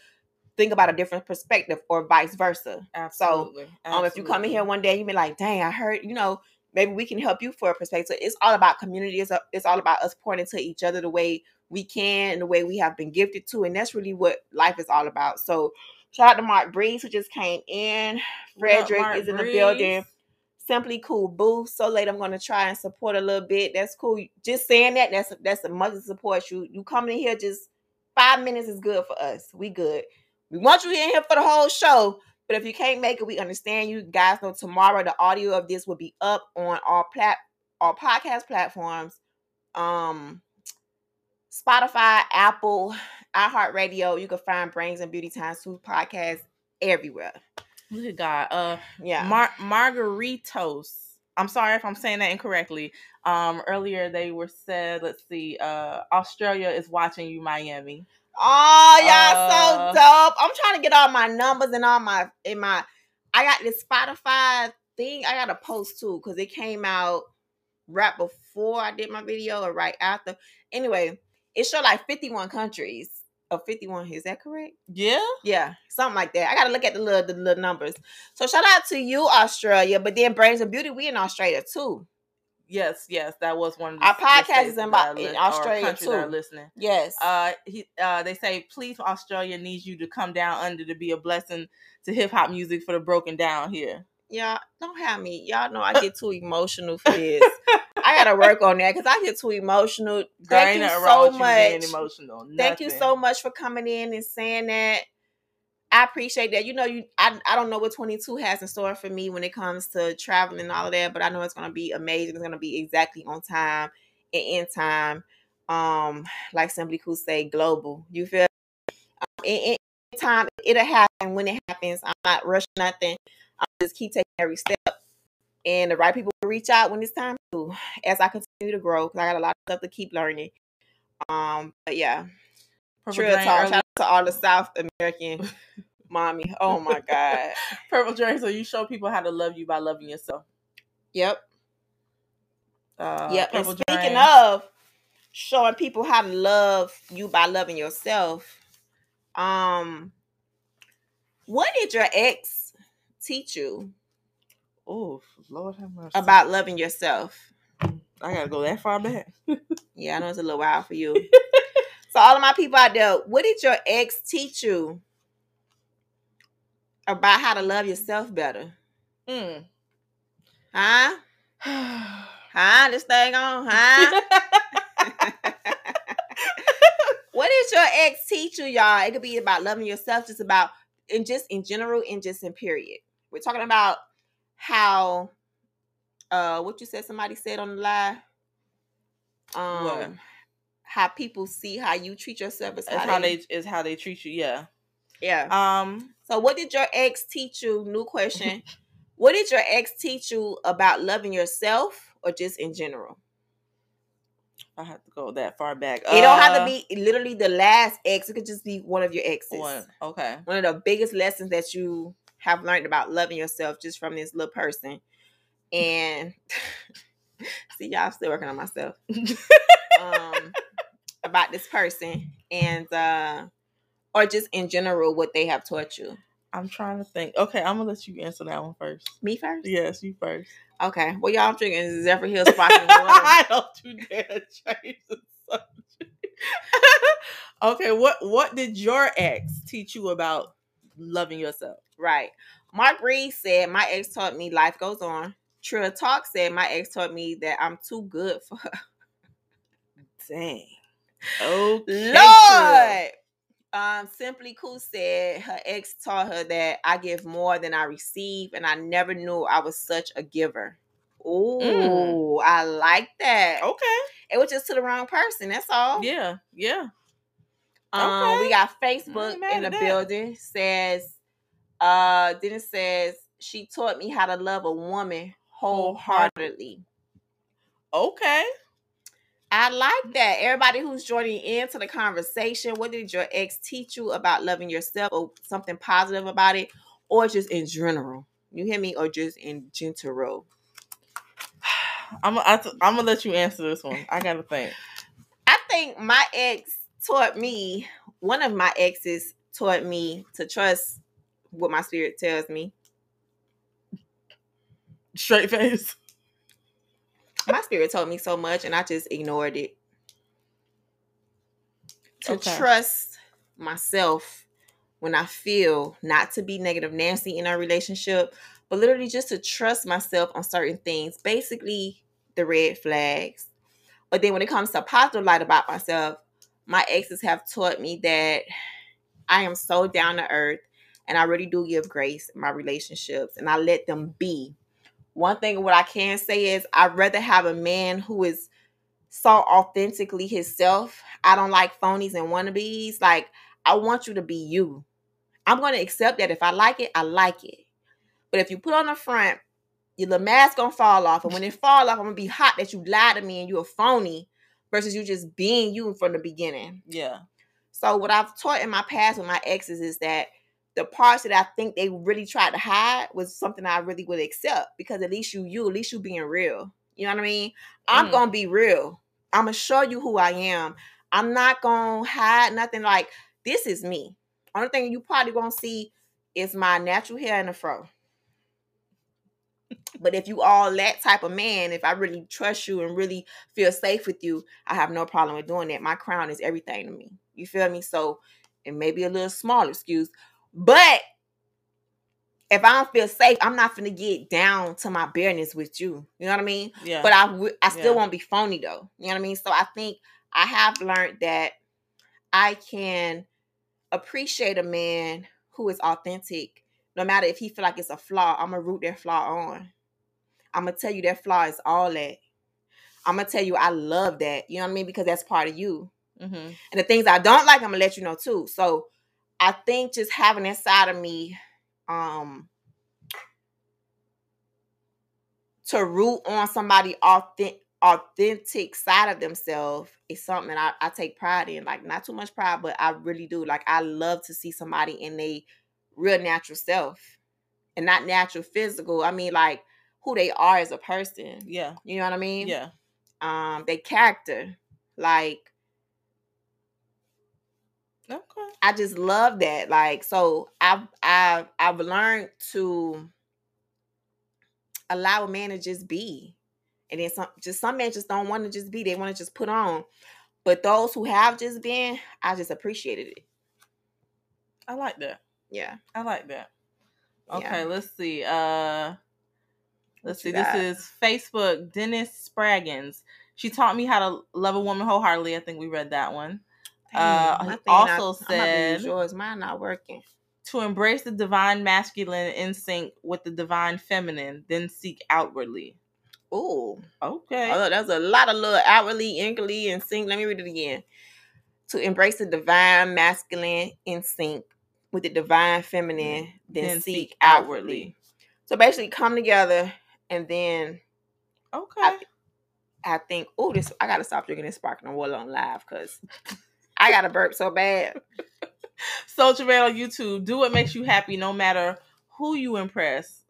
think about a different perspective or vice versa. Absolutely. Um, if you come in here one day, you be like, "Dang, I heard," you know, maybe we can help you for a perspective. It's all about community. It's, it's all about us pointing to each other the way we can and the way we have been gifted to, and that's really what life is all about. So, shout out to Mark Breeze who just came in. Up, Frederick is in the Breeze? building. Simply cool boo. So late, I'm gonna try and support a little bit. That's cool. Just saying that. That's that's a much of support. You you coming in here just five minutes is good for us. We good. We want you in here for the whole show. But if you can't make it, we understand you guys know tomorrow the audio of this will be up on all plat all podcast platforms. Um Spotify, Apple, iHeartRadio. You can find Brains and Beauty Times 2 podcast everywhere. Look at God. Uh, Yeah. Mar- Margaritos. I'm sorry if I'm saying that incorrectly. Um, earlier they were said, let's see, uh, Australia is watching you, Miami. Oh, y'all Uh, so dope. I'm trying to get all my numbers and all my in my I got this Spotify thing. I got to post too because it came out right before I did my video or right after. Anyway, it showed like 51 countries. Of 51, is that correct? Yeah. Yeah, something like that. I gotta look at the little the little numbers. So shout out to you, Australia. But then Brains and Beauty, we in Australia too. Yes, yes, that was one of the Our podcast is in Bo- in Australia, countries that are too. listening. Yes. Uh, he, uh, they say, please, Australia needs you to come down under to be a blessing to hip hop music for the broken down here. Y'all don't have me. Y'all know I get too emotional for this. I gotta work on that because I get too emotional. Thank you so with you much. emotional. Thank you so much for coming in and saying that. I appreciate that. You know, you I, I don't know what 22 has in store for me when it comes to traveling and all of that, but I know it's gonna be amazing. It's gonna be exactly on time and in time. Um, like Simply Cool say, global. You feel um, in, in time it'll happen when it happens. I'm not rushing nothing. I just keep taking every step. And the right people will reach out when it's time to as I continue to grow because I got a lot of stuff to keep learning. Um, but yeah. Purple Drain talk. early- Shout out to all the South American mommy. Oh my God. Purple Drain, so you show people how to love you by loving yourself. Yep. Uh, yep. And speaking Drain. of showing people how to love you by loving yourself, um, what did your ex teach you Oh, Lord have mercy. about loving yourself? I gotta go that far back. Yeah, I know it's a little while for you. so all of my people out there, what did your ex teach you about how to love yourself better? Mm. Huh? Huh? This thing on? Huh? what did your ex teach you, y'all? It could be about loving yourself, just about and just in general and just in period. We're talking about how uh what you said somebody said on the live. Um What? How people see how you treat yourself is It's how they is how they treat you. Yeah. yeah. Um. So what did your ex teach you? New question. what did your ex teach you about loving yourself or just in general? I have to go that far back. It don't have to Uh, be literally the last ex. It could just be one of your exes. one. Okay. One of the biggest lessons that you have learned about loving yourself just from this little person. And see, y'all still working on myself. Um, about this person and uh or just in general what they have taught you. I'm trying to think. Okay, I'm gonna let you answer that one first. Me first? Yes, you first. Okay. Well, y'all, I'm drinking Zephyrhills sparkling water. I don't you dare change the subject. okay, what what did your ex teach you about loving yourself? right. Mark Reed said, My ex taught me life goes on. Trill Talk said my ex taught me that I'm too good for her. Dang. Okay. Lord. Um, Simply Cool said her ex taught her that I give more than I receive, and I never knew I was such a giver. Ooh, I like that. Okay. It was just to the wrong person. That's all. Yeah. Yeah. Um, Okay. we got Facebook in the that. building. Says, uh, then it says she taught me how to love a woman wholeheartedly. Okay. I like that. Everybody who's joining into the conversation, what did your ex teach you about loving yourself or something positive about it? Or just in general? You hear me? Or just in general? I'm I th- I'm gonna let you answer this one. I gotta think. I think my ex taught me, one of my exes taught me to trust what my spirit tells me. Straight face. My spirit told me so much and I just ignored it. To Okay. trust myself when I feel not to be negative Nancy in our relationship, but literally just to trust myself on certain things. Basically, the red flags. But then when it comes to positive light about myself, my exes have taught me that I am so down to earth and I really do give grace in my relationships and I let them be. One thing what I can say is I'd rather have a man who is so authentically himself. I don't like phonies and wannabes. Like I want you to be you. I'm gonna accept that if I like it, I like it. But if you put on the front, your little mask gonna fall off, and when it fall off, I'm gonna be hot that you lied to me and you a phony versus you just being you from the beginning. Yeah. So what I've taught in my past with my exes is that the parts that I think they really tried to hide was something I really would accept because at least you you, at least you being real. You know what I mean? I'm Mm. gonna be real. I'm gonna show you who I am. I'm not gonna hide nothing like this is me. Only thing you probably gonna see is my natural hair and the fro. But if you all that type of man, if I really trust you and really feel safe with you, I have no problem with doing that. My crown is everything to me. You feel me? So it may be a little small excuse, but if I don't feel safe, I'm not gonna get down to my bareness with you. You know what I mean? Yeah. But I w- I still Yeah. won't be phony though. You know what I mean? So I think I have learned that I can appreciate a man who is authentic, no matter if he feel like it's a flaw. I'm gonna root that flaw on. I'm gonna tell you that flaw is all that. I'm gonna tell you I love that. You know what I mean? Because that's part of you. hmm And the things I don't like, I'm gonna let you know too. So I think just having inside of me, um, to root on somebody authentic authentic side of themselves is something I, I take pride in. Like not too much pride, but I really do. Like I love to see somebody in a real natural self. And not natural physical. I mean like who they are as a person. Yeah. You know what I mean? Yeah. Um, their character. Like Okay. I just love that. Like, so I've I've I've learned to allow a man to just be. And then some just some men just don't want to just be. They want to just put on. But those who have just been, I just appreciated it. I like that. Yeah. I like that. Yeah. Okay, let's see. Uh let's see. This is Facebook. Dennis Spraggins. She taught me how to love a woman wholeheartedly. I think we read that one. Uh, Damn, he thing not- also I'm about to use said- yours. Mine not working. To embrace the divine masculine in sync with the divine feminine, then seek outwardly. Ooh. Okay. Oh, there's a lot of little outwardly, inkly, and sync. Let me read it again. To embrace the divine masculine in sync with the divine feminine, then, Then seek, seek outwardly. outwardly. So basically, come together, and then Okay. I think, oh, this I gotta stop drinking this sparkling water on live because I got to burp so bad. Soldier Man on YouTube. Do what makes you happy, no matter who you impress.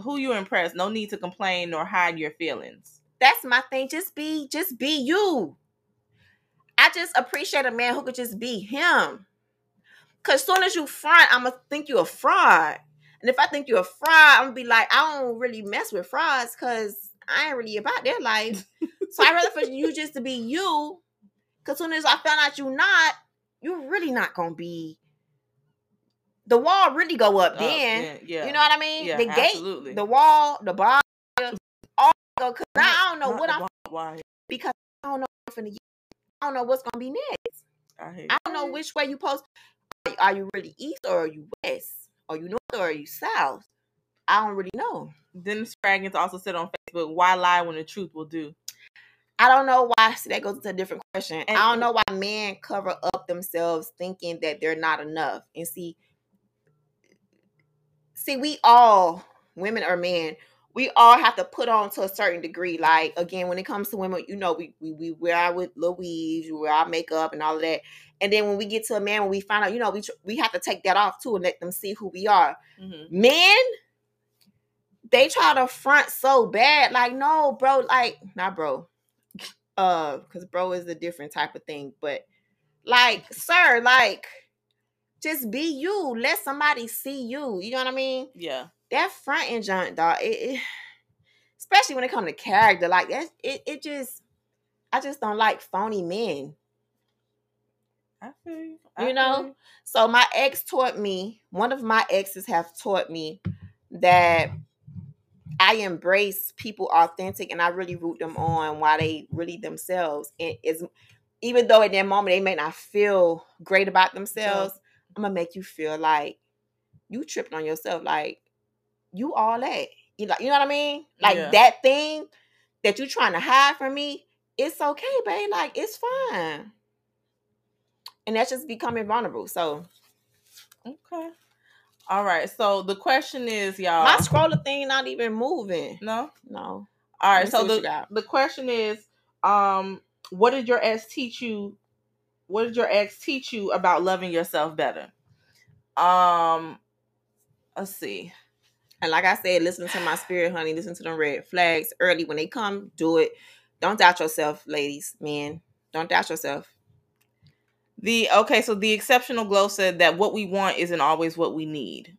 Who you impress. No need to complain nor hide your feelings. That's my thing. Just be, just be you. I just appreciate a man who could just be him. Cause soon as you front, I'ma think you a fraud. And if I think you're a fraud, I'm gonna be like, I don't really mess with frauds because I ain't really about their life. so I'd rather for you just to be you. Cause soon as I found out you not, you're really not gonna be the wall really go up then. yeah, yeah. You know what I mean? Yeah, the gate, absolutely. the wall, the bar, all go because now I don't know Not what I'm why- because I don't know what's finna get. I don't know what's gonna be next. I, I don't know which way you post. Are, are you really east or are you west? Are you north or are you south? I don't really know. Dennis Spraggins also said on Facebook, "Why lie when the truth will do?" I don't know why. See, that goes to a different question. And- I don't know why men cover up themselves thinking that they're not enough. And see, see, we all, women or men, we all have to put on to a certain degree. Like again, when it comes to women, you know, we we, we wear our with Louise, we wear our makeup and all of that. And then when we get to a man, when we find out, you know, we tr- we have to take that off too and let them see who we are. Mhm. Men, they try to front so bad. Like, no, bro, like, not bro. Uh, because bro is a different type of thing. But like, sir, like, just be you. Let somebody see you. You know what I mean? Yeah, That front end junk, dog. It, it especially when it comes to character, like that, it, it just I just don't like phony men. I feel you. I You know? feel you. So my ex taught me, one of my exes have taught me that I embrace people authentic and I really root them on while they really themselves. And is even though at that moment they may not feel great about themselves, I'm gonna make you feel like you tripping on yourself, like you all that. You like you know what I mean? Like Yeah. that thing that you trying to hide from me, it's okay, babe. Like it's fine. And that's just becoming vulnerable. So Okay. All right. So the question is, y'all. My scroller thing not even moving. no. No. All right. So the the question is, um, what did your ex teach you? What did your ex teach you about loving yourself better? Um, let's see. And like I said, listen to my spirit, honey. Listen to them red flags early when they come. Do it. Don't doubt yourself, ladies, men. Don't doubt yourself. The okay, so the exceptional glow said that what we want isn't always what we need.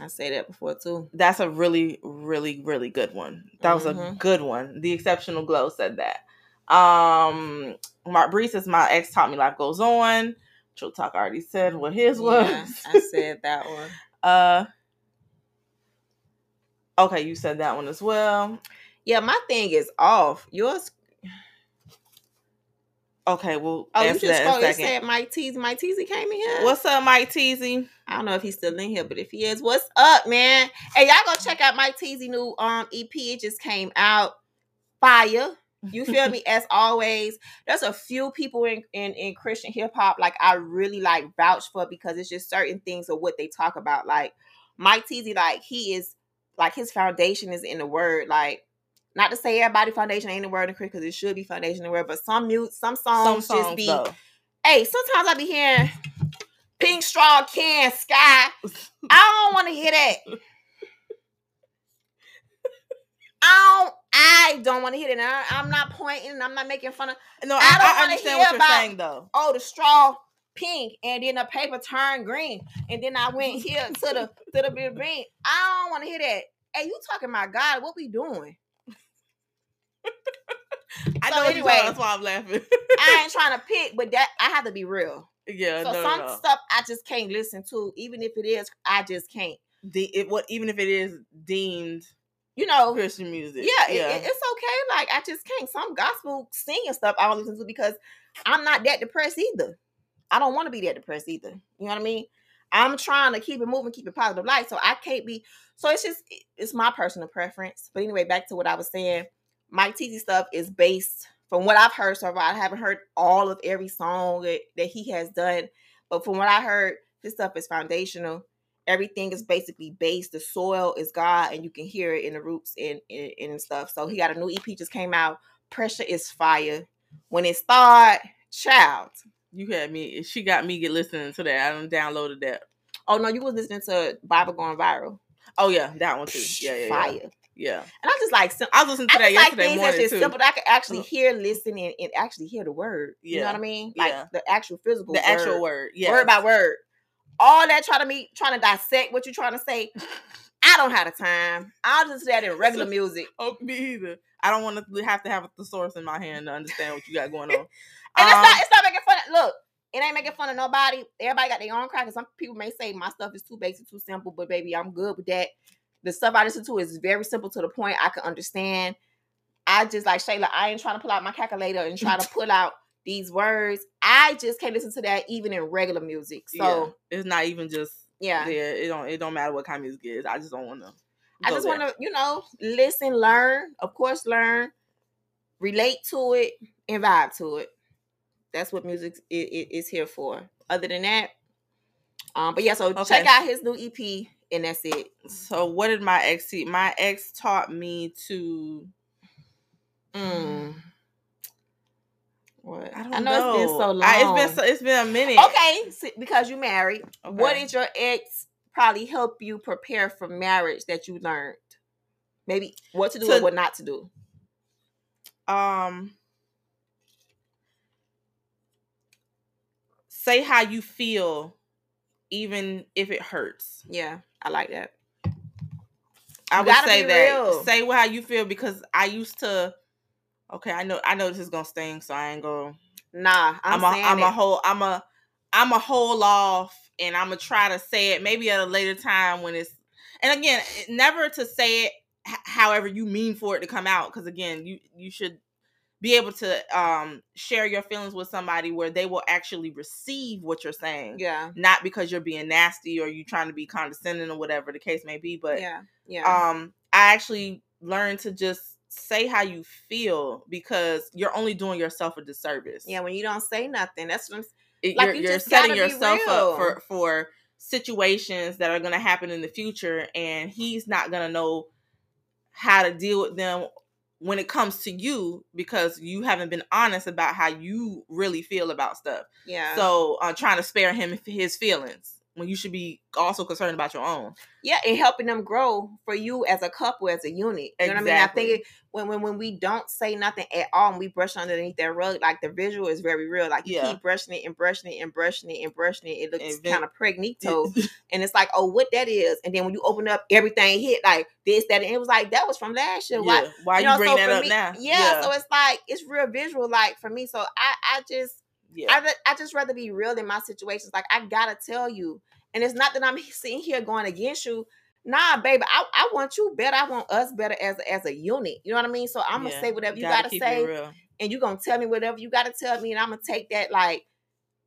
I say that before too. That's a really, really, really good one. That was a Mhm. good one. The exceptional glow said that. Um Mark Bree says my ex taught me life goes on. True Talk already said what his was. Yeah, I said that one. uh Okay, you said that one as well. Yeah, my thing is off. Yours. Okay, well Oh, you just that in a scroll. It second. said Mike Teezy. Mike Teezy came in here. What's up, Mike Teezy? I don't know if he's still in here, but if he is, what's up, man? Hey, y'all go check out Mike Teezy new um EP. It just came out. Fire. You feel me? As always, there's a few people in, in in Christian hip hop like I really like vouch for because it's just certain things of what they talk about. Like Mike Teezy, like he is like his foundation is in the word. Like not to say everybody foundation ain't the word in Christian because it should be foundation the word, but some mute some songs, Some just be though. hey, sometimes I be hearing pink straw can sky. I don't want to hear that. I don't. I don't want to hear that. I, am not pointing. I'm not making fun of. No, I I, don't wanna understand hear what you're about- saying though. Oh, the straw pink, and then the paper turned green, and then I went here to the to the green. I don't want to hear that. Hey, you talking about God? What we doing? I So know anyway- that's why I'm laughing. I ain't trying to pick, but that I have to be real. yeah, So no, some no, stuff I just can't listen to, even if it is, I just can't. De- it, what even if it is deemed You know, Christian music. Yeah, it- it- it's okay. Like I just can't. Some gospel singing stuff I don't listen to because I'm not that depressed either. I don't want to be that depressed either. You know what I mean? I'm trying to keep it moving, keep it positive light. So I can't be. So it's just it's my personal preference. But anyway, back to what I was saying. Mike Teezy stuff is based from what I've heard so far. I haven't heard all of every song that, that he has done, but from what I heard, his stuff is foundational everything is basically based. The soil is God, and you can hear it in the roots and, and, and stuff. So he got a new EP just came out. Pressure is fire. When it start, child. You had me. She got me get listening to that. I done downloaded that. Oh no, you was listening to Bible going viral. Oh yeah, that one too. Yeah, yeah, yeah. fire. Yeah. And I just like sim- I was listening to I that just like yesterday things that's morning just too. simple that I can actually Uh, hear, listen, and, and actually hear the word. You know what I mean? Like Yeah. the actual physical The actual word. Yeah. word by word. All that trying to me trying to dissect what you're trying to say. I don't have the time. I'll just do that in regular music. Oh, me either. I don't want to have to have a thesaurus in my hand to understand what you got going on. And it's Um, not it's not making fun of look, it ain't making fun of nobody. Everybody got their own crack. And some people may say my stuff is too basic, too simple, but baby, I'm good with that. The stuff I listen to is very simple to the point I can understand. I just like Shayla, I ain't trying to pull out my calculator and try to pull out these words. I just can't listen to that even in regular music. So yeah. it's not even just yeah. yeah. It don't it don't matter what kind of music it is. I just don't want to. I just want to you know listen, learn, of course, learn, relate to it, and vibe to it. That's what music is, is here for. Other than that, um, but yeah, so okay. check out his new EP, and that's it. So what did my ex see? My ex taught me to. Mm. What? I, I know, know, it's been so long. I, it's been so, it's been a minute. Okay, because you married. Okay. What did your ex probably help you prepare for marriage that you learned? Maybe what to do to, or what not to do. Um, say how you feel, even if it hurts. Yeah, I like that. I you would say that. Real. Say how you feel because I used to Okay, I know I know this is gonna sting, so I ain't gonna. Nah, I'm, I'm a I'm it. a whole I'm a I'm a whole off, and I'm gonna try to say it maybe at a later time when it's. And again, never to say it however you mean for it to come out, because again, you you should be able to um share your feelings with somebody where they will actually receive what you're saying. Yeah. Not because you're being nasty or you're trying to be condescending or whatever the case may be, but yeah, yeah. Um, I actually learned to just say how you feel because you're only doing yourself a disservice. Yeah, when you don't say nothing, that's when like you're, you are setting yourself up for for situations that are going to happen in the future, and he's not going to know how to deal with them when it comes to you because you haven't been honest about how you really feel about stuff. Yeah. So, uh, trying to spare him his feelings when you should be also concerned about your own. Yeah, and helping them grow for you as a couple, as a unit. You exactly. know what I mean? I think when when when we don't say nothing at all and we brush underneath that rug, like the visual is very real. Like you yeah. keep brushing it and brushing it and brushing it and brushing it, it looks kind of pregnito. and it's like, oh, what that is. And then when you open up, everything hit like this, that, and it was like that was from last year. Why, yeah. Why you, know, you bring so that up me, now? Yeah, yeah, so it's like it's real visual, like for me. So I I just yeah. I, I just rather be real in my situations. Like I gotta tell you, and it's not that I'm sitting here going against you. Nah, baby, I, I want you better. I want us better as a, as a unit. You know what I mean? So I'm gonna say whatever you, you gotta, say, and you gonna tell me whatever you gotta tell me, and I'm gonna take that like,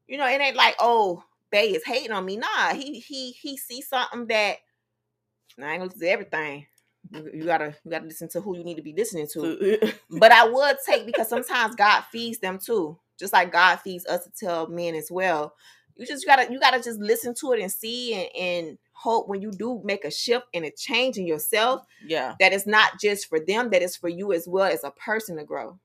you know, it ain't like oh, Bay is hating on me. Nah, he he he sees something that I ain't gonna listen to everything. You gotta you gotta listen to who you need to be listening to. but I would take because sometimes God feeds them too, just like God feeds us to tell men as well. You just gotta you gotta just listen to it and see and, and hope when you do make a shift and a change in yourself yeah. that it's not just for them that it's for you as well as a person to grow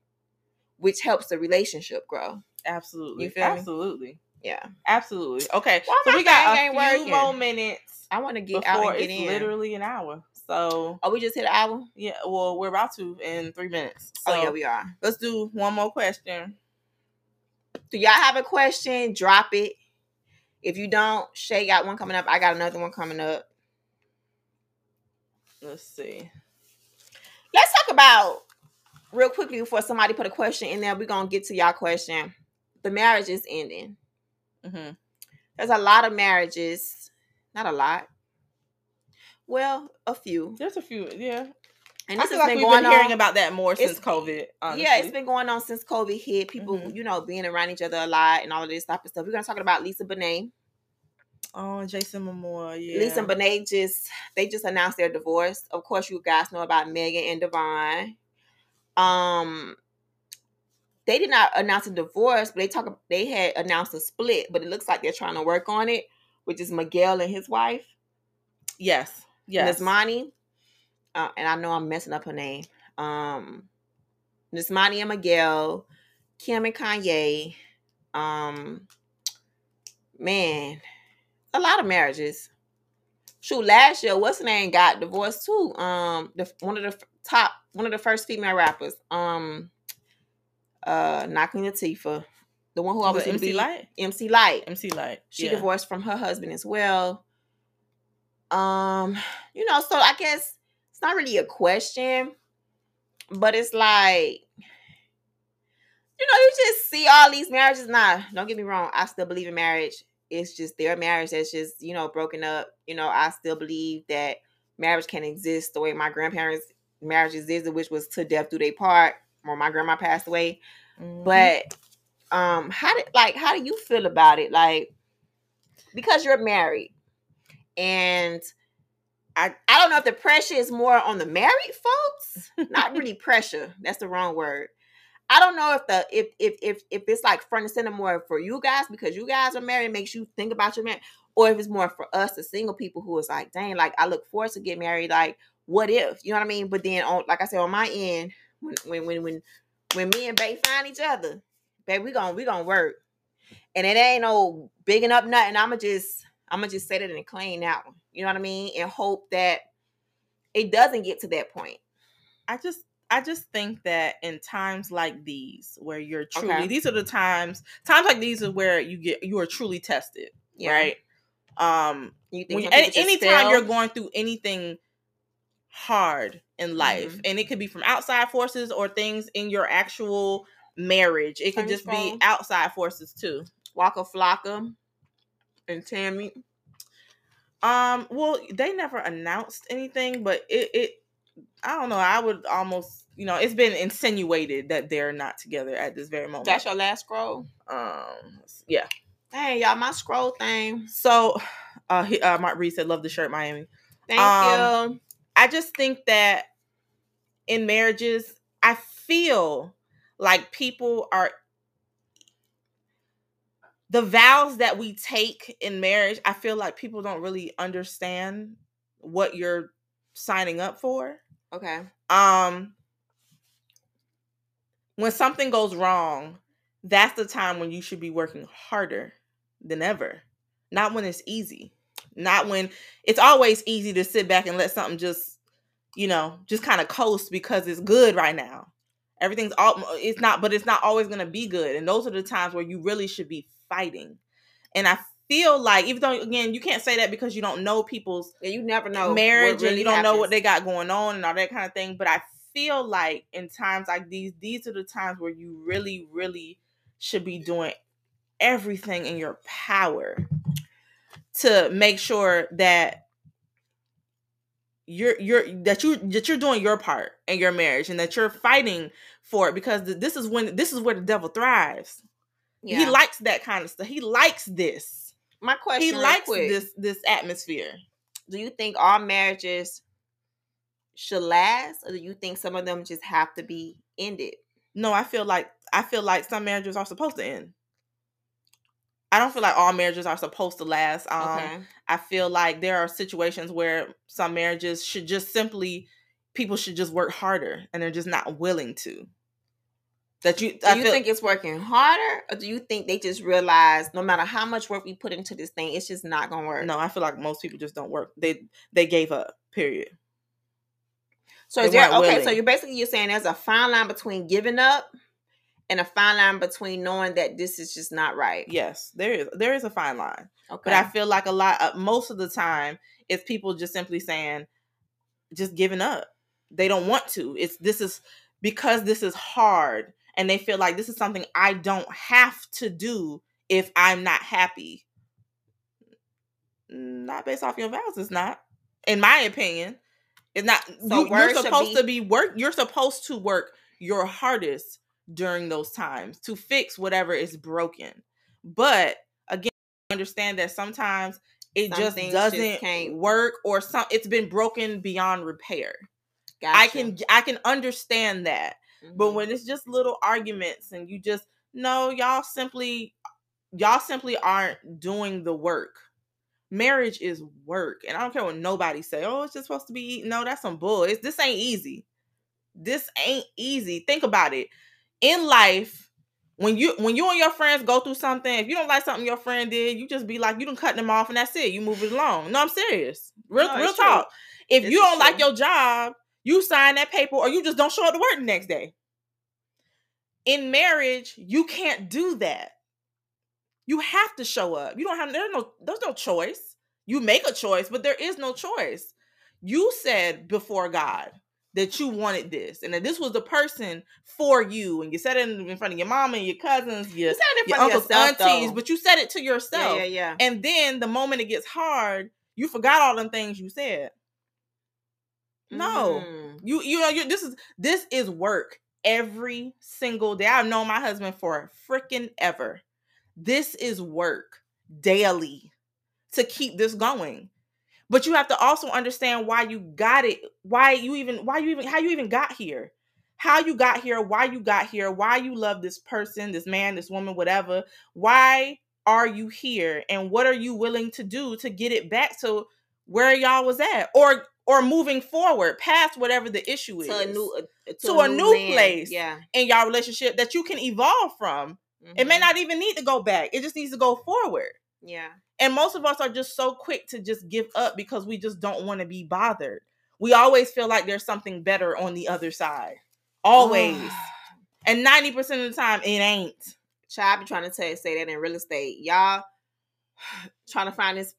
which helps the relationship grow. Absolutely. You feel absolutely. Me? yeah. Absolutely. Okay well, so we got a few working. more minutes i want to get out and get it's in. literally an hour so oh we just hit an hour? Yeah well we're about to in three minutes oh, so oh yeah we are. let's do one more question do y'all have a question drop it if you don't, Shay got one coming up. I got another one coming up. Let's see. Let's talk about real quickly before somebody put a question in there. We're gonna get to y'all question. The marriage is ending. Mm-hmm. There's a lot of marriages, not a lot. Well, a few. There's a few, yeah. And this I feel has like been we've been hearing about that more since COVID. Honestly. Yeah, it's been going on since COVID hit. People, mm-hmm. you know, being around each other a lot and all of this type of stuff. We're gonna talk about Lisa Bonet. Oh, Jason Momoa, yeah. Lisa and Bonet just they just announced their divorce. Of course, you guys know about Meagan and DeVon. Um, they did not announce a divorce, but they talk they had announced a split, but it looks like they're trying to work on it, which is Miguel and his wife. Yes. Yes. Nismani uh, and I know I'm messing up her name. Um, Nismani and Miguel, Kim and Kanye. Um, man, a lot of marriages. Shoot, last year, what's her name got divorced too? Um, the one of the top, one of the first female rappers. Um, uh, not Queen Latifah, the one who always MC Lyte, MC Lyte. MC Lyte. She yeah. divorced from her husband as well. Um, you know, so I guess it's not really a question, but it's like, you know, you just see all these marriages. Nah, don't get me wrong. I still believe in marriage. It's just their marriage that's just, you know, broken up. You know, I still believe that marriage can exist the way my grandparents' marriage existed, which was to death do they part, or my grandma passed away. Mhm. But um, how did like how do you feel about it? Like because you're married, and I I don't know if the pressure is more on the married folks. Not really pressure. That's the wrong word. I don't know if the if if if if it's like front and center more for you guys because you guys are married makes you think about your man, or if it's more for us the single people who is like, dang, like I look forward to get married. Like, what if you know what I mean? But then on like I said on my end, when when when when when me and Bay find each other, babe, we gonna we gonna work, and it ain't no bigging up nothing. I'ma just I'ma just set it and clean that one. You know what I mean? And hope that it doesn't get to that point. I just I just think that in times like these where you're truly Okay. these are the times times like these are where you get you are truly tested, Yeah. right? Um You think when, just anytime fail? you're going through anything hard in life Mhm. and it could be from outside forces or things in your actual marriage it could just be outside forces too Walk Waka Flocka and Tammy. um well they never announced anything but it it i don't know i would almost you know it's been insinuated that they're not together at this very moment That's your last scroll. um yeah Hey y'all, my scroll thing. so uh, he, uh mark reed said love the shirt miami Thank Um, you. I just think that in marriages, I feel like people are the vows that we take in marriage. I feel like people don't really understand what you're signing up for. Okay. Um, when something goes wrong, that's the time when you should be working harder than ever. Not when it's easy. Not when it's always easy to sit back and let something just, you know, just kind of coast because it's good right now. Everything's all it's not, but it's not always gonna be good. And those are the times where you really should be fighting. And I feel like, even though again, you can't say that because you don't know people's Yeah, you never know. marriage really and you don't know what they got going on and all that kind of thing. But I feel like in times like these, these are the times where you really, really should be doing everything in your power to make sure that you're you're that you that you're doing your part in your marriage and that you're fighting for it because this is when this is where the devil thrives. Yeah. He likes that kind of stuff. He likes this. my question. He likes quick. this this atmosphere. Do you think all marriages should last, or do you think some of them just have to be ended? No, I feel like I feel like some marriages are supposed to end. I don't feel like all marriages are supposed to last. Um, okay. I feel like there are situations where some marriages should just simply people should just work harder and they're just not willing to. That you, Do I you feel, think it's working harder, or do you think they just realize no matter how much work we put into this thing, it's just not gonna work? no, I feel like most people just don't work. They they gave up. Period. So They is there okay? So you're basically you're saying there's a fine line between giving up and a fine line between knowing that this is just not right. Yes, there is there is a fine line. Okay. But I feel like a lot, uh, most of the time, it's people just simply saying, just giving up. They don't want to. It's this is because this is hard, and they feel like this is something I don't have to do if I'm not happy. Not based off your vows, it's not. In my opinion, it's not. So you, are supposed be- to be work. You're supposed to work your hardest during those times to fix whatever is broken. But again, understand that sometimes it Some just doesn't can't- work or some it's been broken beyond repair. I can I can understand that. But Mhm. when it's just little arguments and you just no, y'all simply y'all simply aren't doing the work. Marriage is work. And I don't care what nobody say. Oh, it's just supposed to be no, that's some bull. It's, this ain't easy. This ain't easy. Think about it. In life, when you when you and your friends go through something, if you don't like something your friend did, you just be like, you don't cut them off and that's it. You move it along. No, I'm serious. Real No, it's real true. talk. If This you don't like your job, you sign that paper or you just don't show up to work the next day. In marriage, you can't do that. You have to show up. You don't have there's no there's no choice. You make a choice, but there is no choice. You said before God that you wanted this and that this was the person for you and you said it in front of your mom and your cousins, your, you said it in your front of uncles, yourself, aunties, though. but you said it to yourself. yeah, yeah, yeah. And then the moment it gets hard, you forgot all them things you said. No. Mm. You you know you this is this is work every single day. I've known my husband for freaking ever. This is work daily to keep this going. But you have to also understand why you got it, why you even why you even how you even got here. How you got here, why you got here, why you love this person, this man, this woman, whatever. Why are you here and what are you willing to do to get it back to where y'all was at or or moving forward past whatever the issue is To a new, uh, to, To a new land. place. Yeah. in y'all relationship that you can evolve from. It may Mhm. not even need to go back. It just needs to go forward. Yeah. And most of us are just so quick to just give up because we just don't want to be bothered. We always feel like there's something better on the other side. Always. and 90% of the time, it ain't. Child, I be trying to tell, say that in real estate. Y'all trying to find this.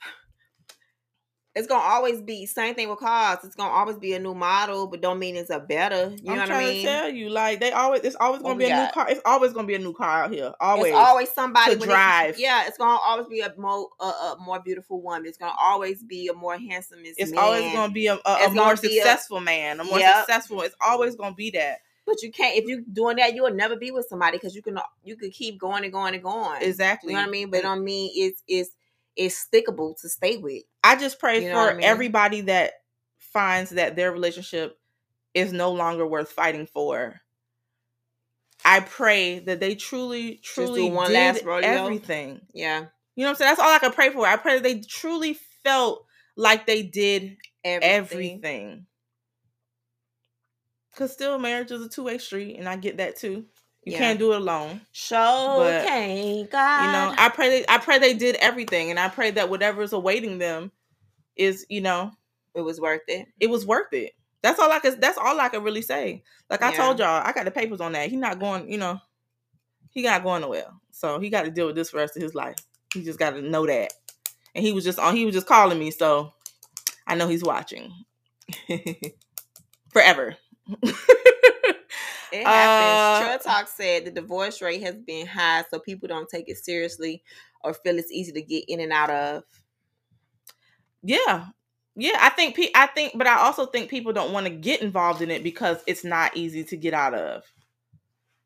It's gonna always be same thing with cars. It's gonna always be a new model, but don't mean it's a better. You I'm know what I mean? to tell you, like they always, it's always gonna we be a new car. It's always gonna be a new car out here. Always. It's always somebody to drive. It's, yeah, it's gonna always be a more a, a more beautiful woman. It's gonna always be a more handsome. it's man. always gonna be a, a, a more successful man, a more Yep. successful. It's always gonna be that. But you can't if you're doing that, you will never be with somebody because you can you could keep going and going and going. Exactly. You know what I mean? But don't mean it's it's it's stickable to stay with. I just pray You know for I mean? everybody that finds that their relationship is no longer worth fighting for. I pray that they truly, truly one did last rodeo. everything. Yeah. You know what I'm saying? That's all I can pray for. I pray that they truly felt like they did Everything. everything. Cause still marriage is a two way street, and I get that too. You Yeah. can't do it alone. Show But, can't God. You know, I pray they, I pray they did everything, and I pray that whatever is awaiting them is, you know, it was worth it. it was worth it. That's all I could. That's all I could really say. Like I Yeah. told y'all, I got the papers on that. He not going. You know, he not going nowhere. So he got to deal with this for the rest of his life. He just got to know that. And he was just on. He was just calling me, so I know he's watching forever. It Uh, happens. Trill Talk said the divorce rate has been high, so people don't take it seriously or feel it's easy to get in and out of. Yeah, yeah. I think. Pe- I think, but I also think people don't want to get involved in it because it's not easy to get out of.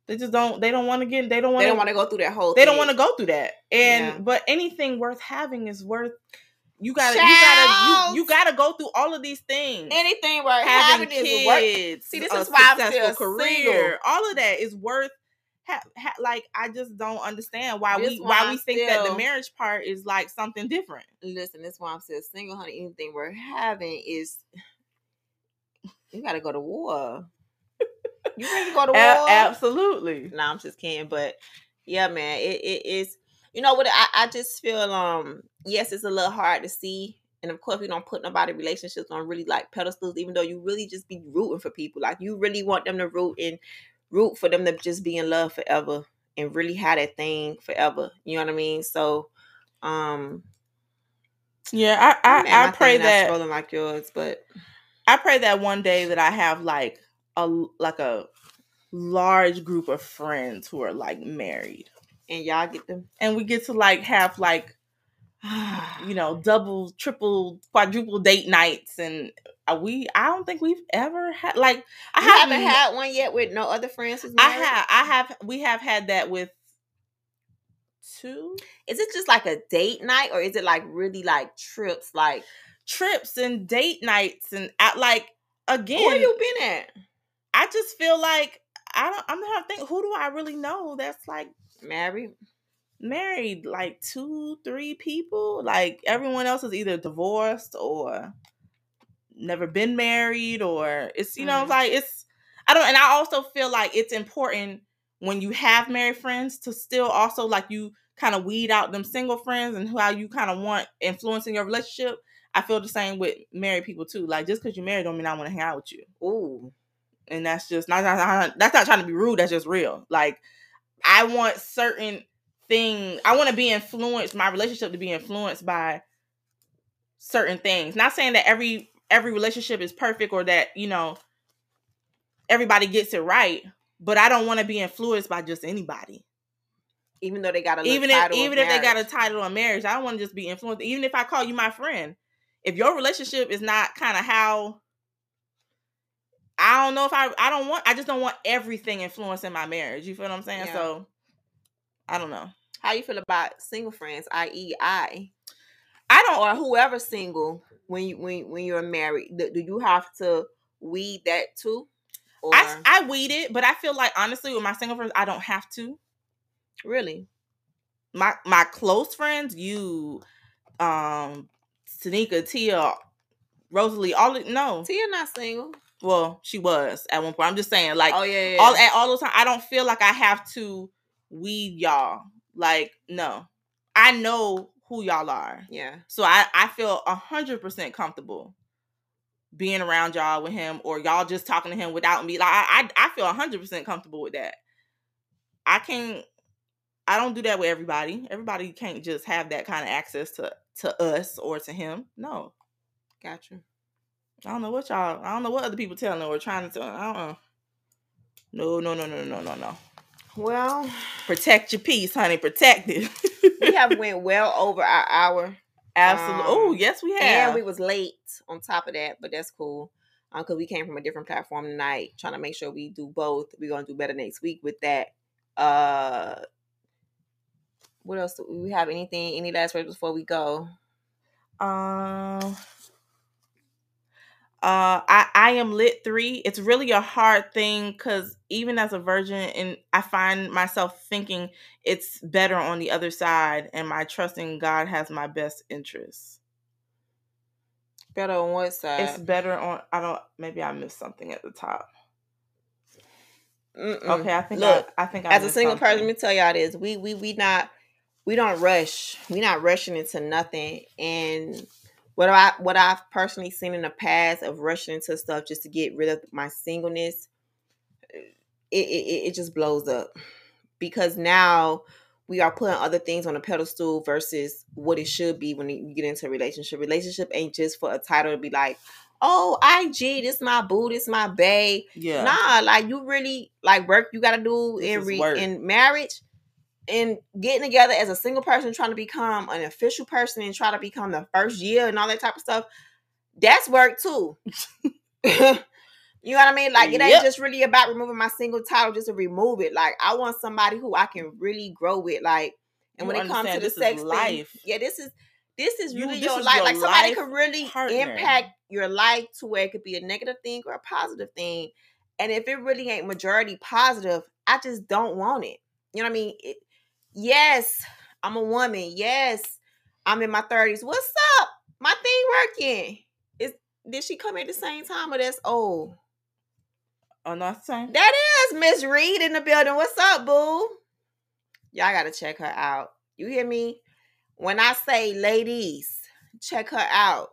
They just don't. They don't want to get. They don't want. They don't want to go through that whole. they don't want to go through that and Yeah. but anything worth having is worth you gotta you gotta you, you gotta go through all of these things anything worth having having is worth. kids See, this is why I'm still career single. all of that is worth ha, ha, like i just don't understand why This we why why we think that the marriage part is like something different Listen, this is why I'm still single, honey. Anything we're having is you got to go to war. You ready to go to war? A- absolutely No, I'm just kidding. But yeah, man, it, it is. You know what? I, I just feel um yes, it's a little hard to see, and of course we don't put nobody relationships on really like pedestals, even though you really just be rooting for people. Like you really want them to root and root for them to just be in love forever and really have that thing forever. You know what I mean? So, um, yeah i man, i, I pray that scrolling like yours, but I pray that one day that I have like a like a large group of friends who are like married. and y'all get them. And we get to like have like you know, double, triple, quadruple date nights and uh, we I don't think we've ever had like I I haven't haven't had one yet with no other friends. I have I have we have had that with two Is it just like a date night, or is it like really like trips? Like trips and date nights and at like again where you been at? I just feel like I don't I'm not think who do I really know that's like Married. Married like two, three people. Like everyone else is either divorced or never been married, or it's you know, Mm. like it's I don't and I also feel like it's important when you have married friends to still also like you kind of weed out them single friends and how you kind of want influence in your relationship. I feel the same with married people too. Like just because you're married don't mean I want to hang out with you Ooh. and that's just not, not, not- that's not trying to be rude that's just real like i want certain things i want to be influenced my relationship to be influenced by certain things not saying that every every relationship is perfect or that you know everybody gets it right but i don't want to be influenced by just anybody Even though they got a even if even if they got a title on marriage i don't want to just be influenced even if i call you my friend if your relationship is not kind of how I don't know if I I don't want I just don't want everything influencing my marriage. You feel what I'm saying? Yeah. So I don't know. How you feel about single friends, i.e., I I don't or whoever single when you when when you're married? Do, do you have to weed that too? Or I I weed it, but I feel like honestly with my single friends, I don't have to. really? My my close friends, you, um, Tanika, Tia, Rosalie, all of- no. Tia not single. Well, she was at one point. I'm just saying, like oh yeah, yeah. all at all the time. I don't feel like I have to weed y'all. Like no, I know who y'all are, yeah. so I I feel a hundred percent comfortable being around y'all with him, or y'all just talking to him without me. Like I I, I feel a hundred percent comfortable with that. I can't. I don't do that with everybody. Everybody can't just have that kind of access to to us or to him. No, Gotcha. I don't know what y'all. I don't know what other people telling or trying to tell. I don't know. No, no, no, no, no, no, no. Well, Protect your peace, honey. Protect it. we have went well over our hour, Absolutely. um, oh, yes, we have. and we was late on top of that, but that's cool. Um, because we came from a different platform tonight, trying to make sure we do both. We're gonna do better next week with that. Uh, what else? Do we have anything? Any last words before we go? Um. Uh, I I am lit three. It's really a hard thing because even as a virgin, and I find myself thinking it's better on the other side, and my trusting God has my best interests. Better on what side? It's better on. I don't. Maybe I missed something at the top. Mm-mm. Okay, I think Look, I, I think I as a single person, let me tell y'all this: we we we not we don't rush. We not rushing into nothing. And what I what I've personally seen in the past of rushing into stuff just to get rid of my singleness, it it, it just blows up because now we are putting other things on a pedestal versus what it should be when you get into a relationship. Relationship ain't just for a title to be like, oh, IG, this my boo, this my bae. Yeah. Nah, like you really like work you gotta do This in re- in marriage and getting together as a single person trying to become an official person and try to become the first year and all that type of stuff. That's work too. you know what I mean? Like it ain't Yep. just really about removing my single title just to remove it. Like I want somebody who I can really grow with. Like and You when it comes to the sex thing, life. yeah, this is this is You- really this your is life. your like somebody life could really partner. impact your life to where it could be a negative thing or a positive thing. And if it really ain't majority positive, I just don't want it. You know what I mean? It, yes, I'm a woman. Yes, I'm in my 30s. What's up? My thing working. Is did she come at the same time or that's old? Oh no, same. That is Miss Reed in the building. What's up, boo? Y'all gotta check her out. You hear me? When I say ladies, check her out.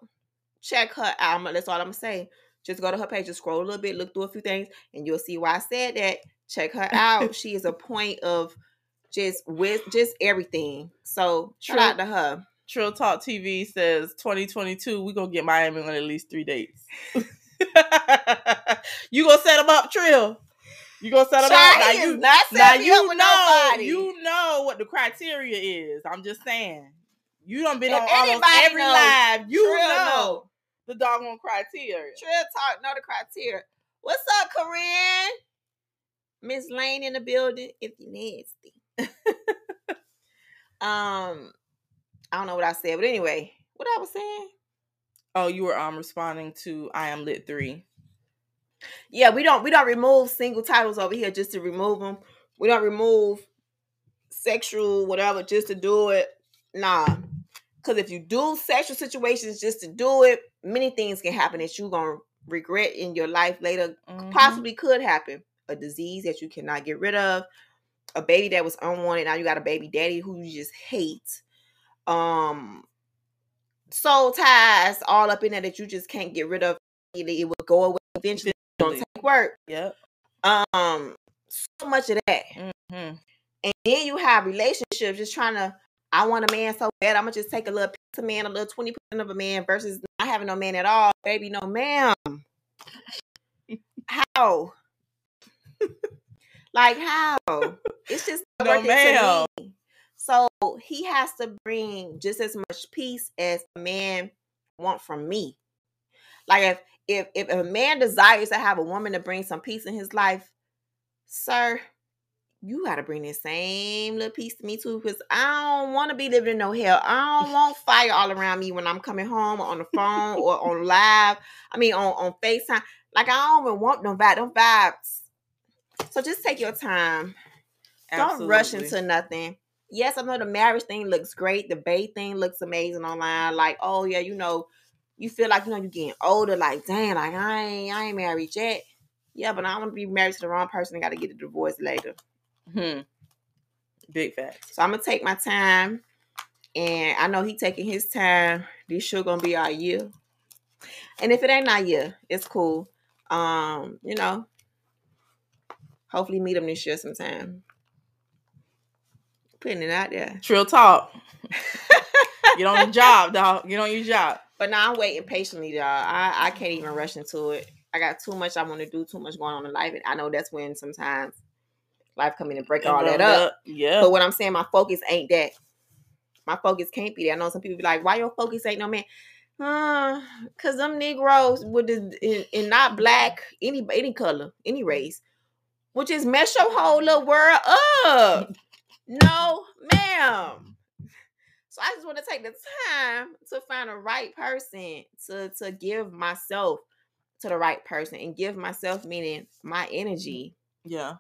Check her out. That's all I'm gonna say. Just go to her page, just scroll a little bit, look through a few things, and you'll see why I said that. Check her out. she is a point of just with just everything. So shout True. out to her. Trill Talk TV says 2022, we're gonna get Miami on at least three dates. you gonna set them up, Trill? You gonna set them up? Now you, not now you up know, with nobody. you know what the criteria is. I'm just saying. You done been If on almost every knows, live. You Trill know know. the doggone criteria. Trill talk, know the criteria. What's up, Corinne? Miss Lane in the building. If you nasty. um, I don't know what I said, but anyway, what I was saying. Oh, you were um responding to I am lit three. Yeah, we don't we don't remove single titles over here just to remove them. We don't remove sexual whatever just to do it. Nah. Cause if you do sexual situations just to do it, many things can happen that you're gonna regret in your life later Mhm. possibly could happen. A disease that you cannot get rid of, a baby that was unwanted. Now you got a baby daddy who you just hate. Um, soul ties all up in there that you just can't get rid of. It will go away eventually. Don't take work. Yep. Um, so much of that. hmm And then you have relationships just trying to. I want a man so bad. I'm gonna just take a little piece of man, a little twenty percent of a man, versus not having no man at all. Baby, no ma'am. How? Like how? It's just No, to ma'am. me. So he has to bring just as much peace as a man want from me. Like if if if a man desires to have a woman to bring some peace in his life, sir, you gotta bring the same little piece to me too, because I don't want to be living in no hell. I don't want fire all around me when I'm coming home on the phone or on live. I mean, on on Facetime. Like I don't even want no vibe, no vibes. So just take your time. Don't rush into nothing. Yes, I know the marriage thing looks great. The babe thing looks amazing online. Like, oh yeah, you know, you feel like you know you're getting older. Like, damn, like I ain't, I ain't married yet. Yeah, but I want to be married to the wrong person and got to get a divorce later. Hmm. Big facts. So I'm gonna take my time, and I know he taking his time. This sure gonna be our year. And if it ain't our year, it's cool. Um, you know, hopefully meet him this year sometime. Putting it out there. Trill talk. Get on your job, dog. Get on your job. But now I'm waiting patiently, dog. I, I can't even rush into it. I got too much I want to do, too much going on in life. And I know that's when sometimes life come in and break all that up. Yeah. But what I'm saying, my focus ain't that. My focus can't be that. I know some people be like, why your focus ain't no man? Uh, cause them Negroes with the and not black, any any color, any race, which is mess your whole little world up. No, ma'am. So I just want to take the time to find the right person to to give myself to the right person and give myself meaning my energy. Yeah.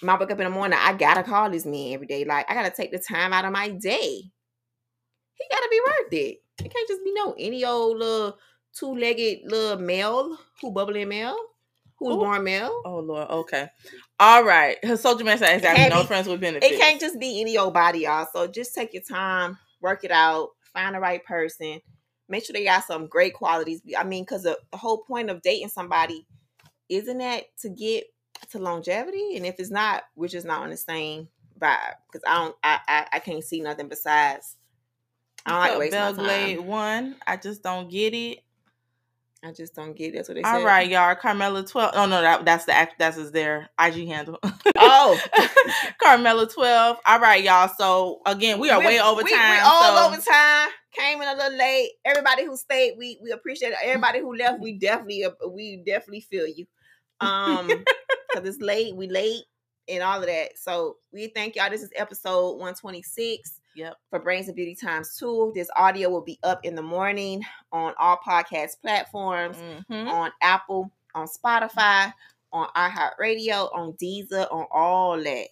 When I wake up in the morning, I gotta call this man every day. Like I gotta take the time out of my day. He gotta be worth it. It can't just be no any old little two-legged little male who bubbling male. Who's Ooh. born male? Oh Lord. Okay. All right. Her social media says exactly no be- friends with benefits. It can't just be any old body, y'all. So just take your time, work it out, find the right person. Make sure they got some great qualities. I mean, because the, the whole point of dating somebody isn't that to get to longevity. And if it's not, we're just not on the same vibe. Because I don't, I, I, I can't see nothing besides. I don't like to waste my Belgrade one. I just don't get it. I just don't get it. That's what they All said. right, y'all. Carmela twelve. Oh no, that, that's the act. That's his their IG handle. Oh, Carmela twelve. All right, y'all. So again, we are way over we, time. We all so- over time. Came in a little late. Everybody who stayed, we we appreciate it. Everybody who left, we definitely we definitely feel you. Um, because it's late, we late, and all of that. So we thank y'all. This is episode one twenty six. Yep. For Brains and Beauty Times two. This audio will be up in the morning on all podcast platforms, Mhm. on Apple, on Spotify, on iHeartRadio, on Deezer, on all that.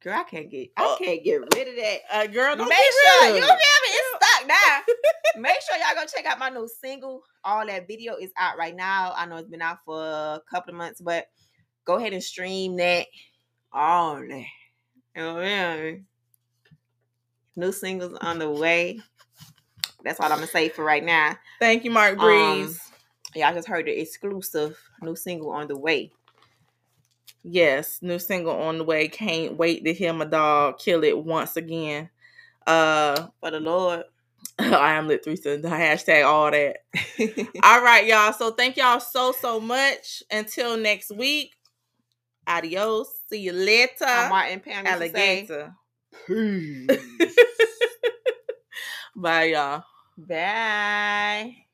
Girl, I can't get I Oh. can't get rid of that. Uh, girl, don't Make sure you feel it. me? It's stuck now. Make sure y'all go check out my new single. All that video is out right now. I know it's been out for a couple of months, but go ahead and stream that. All that. Oh yeah. New singles on the way. That's all I'm gonna say for right now. Thank you, Mark Um, Breeze. Y'all just heard the exclusive new single on the way. yes, new single on the way. Can't wait to hear my dog kill it once again. Uh, For the Lord. I am lit three the hashtag all that. All right, y'all. So thank y'all so so much. Until next week. Adios. See you later. I'm Martin Pam used to say, Alligator. Bye, y'all. Bye.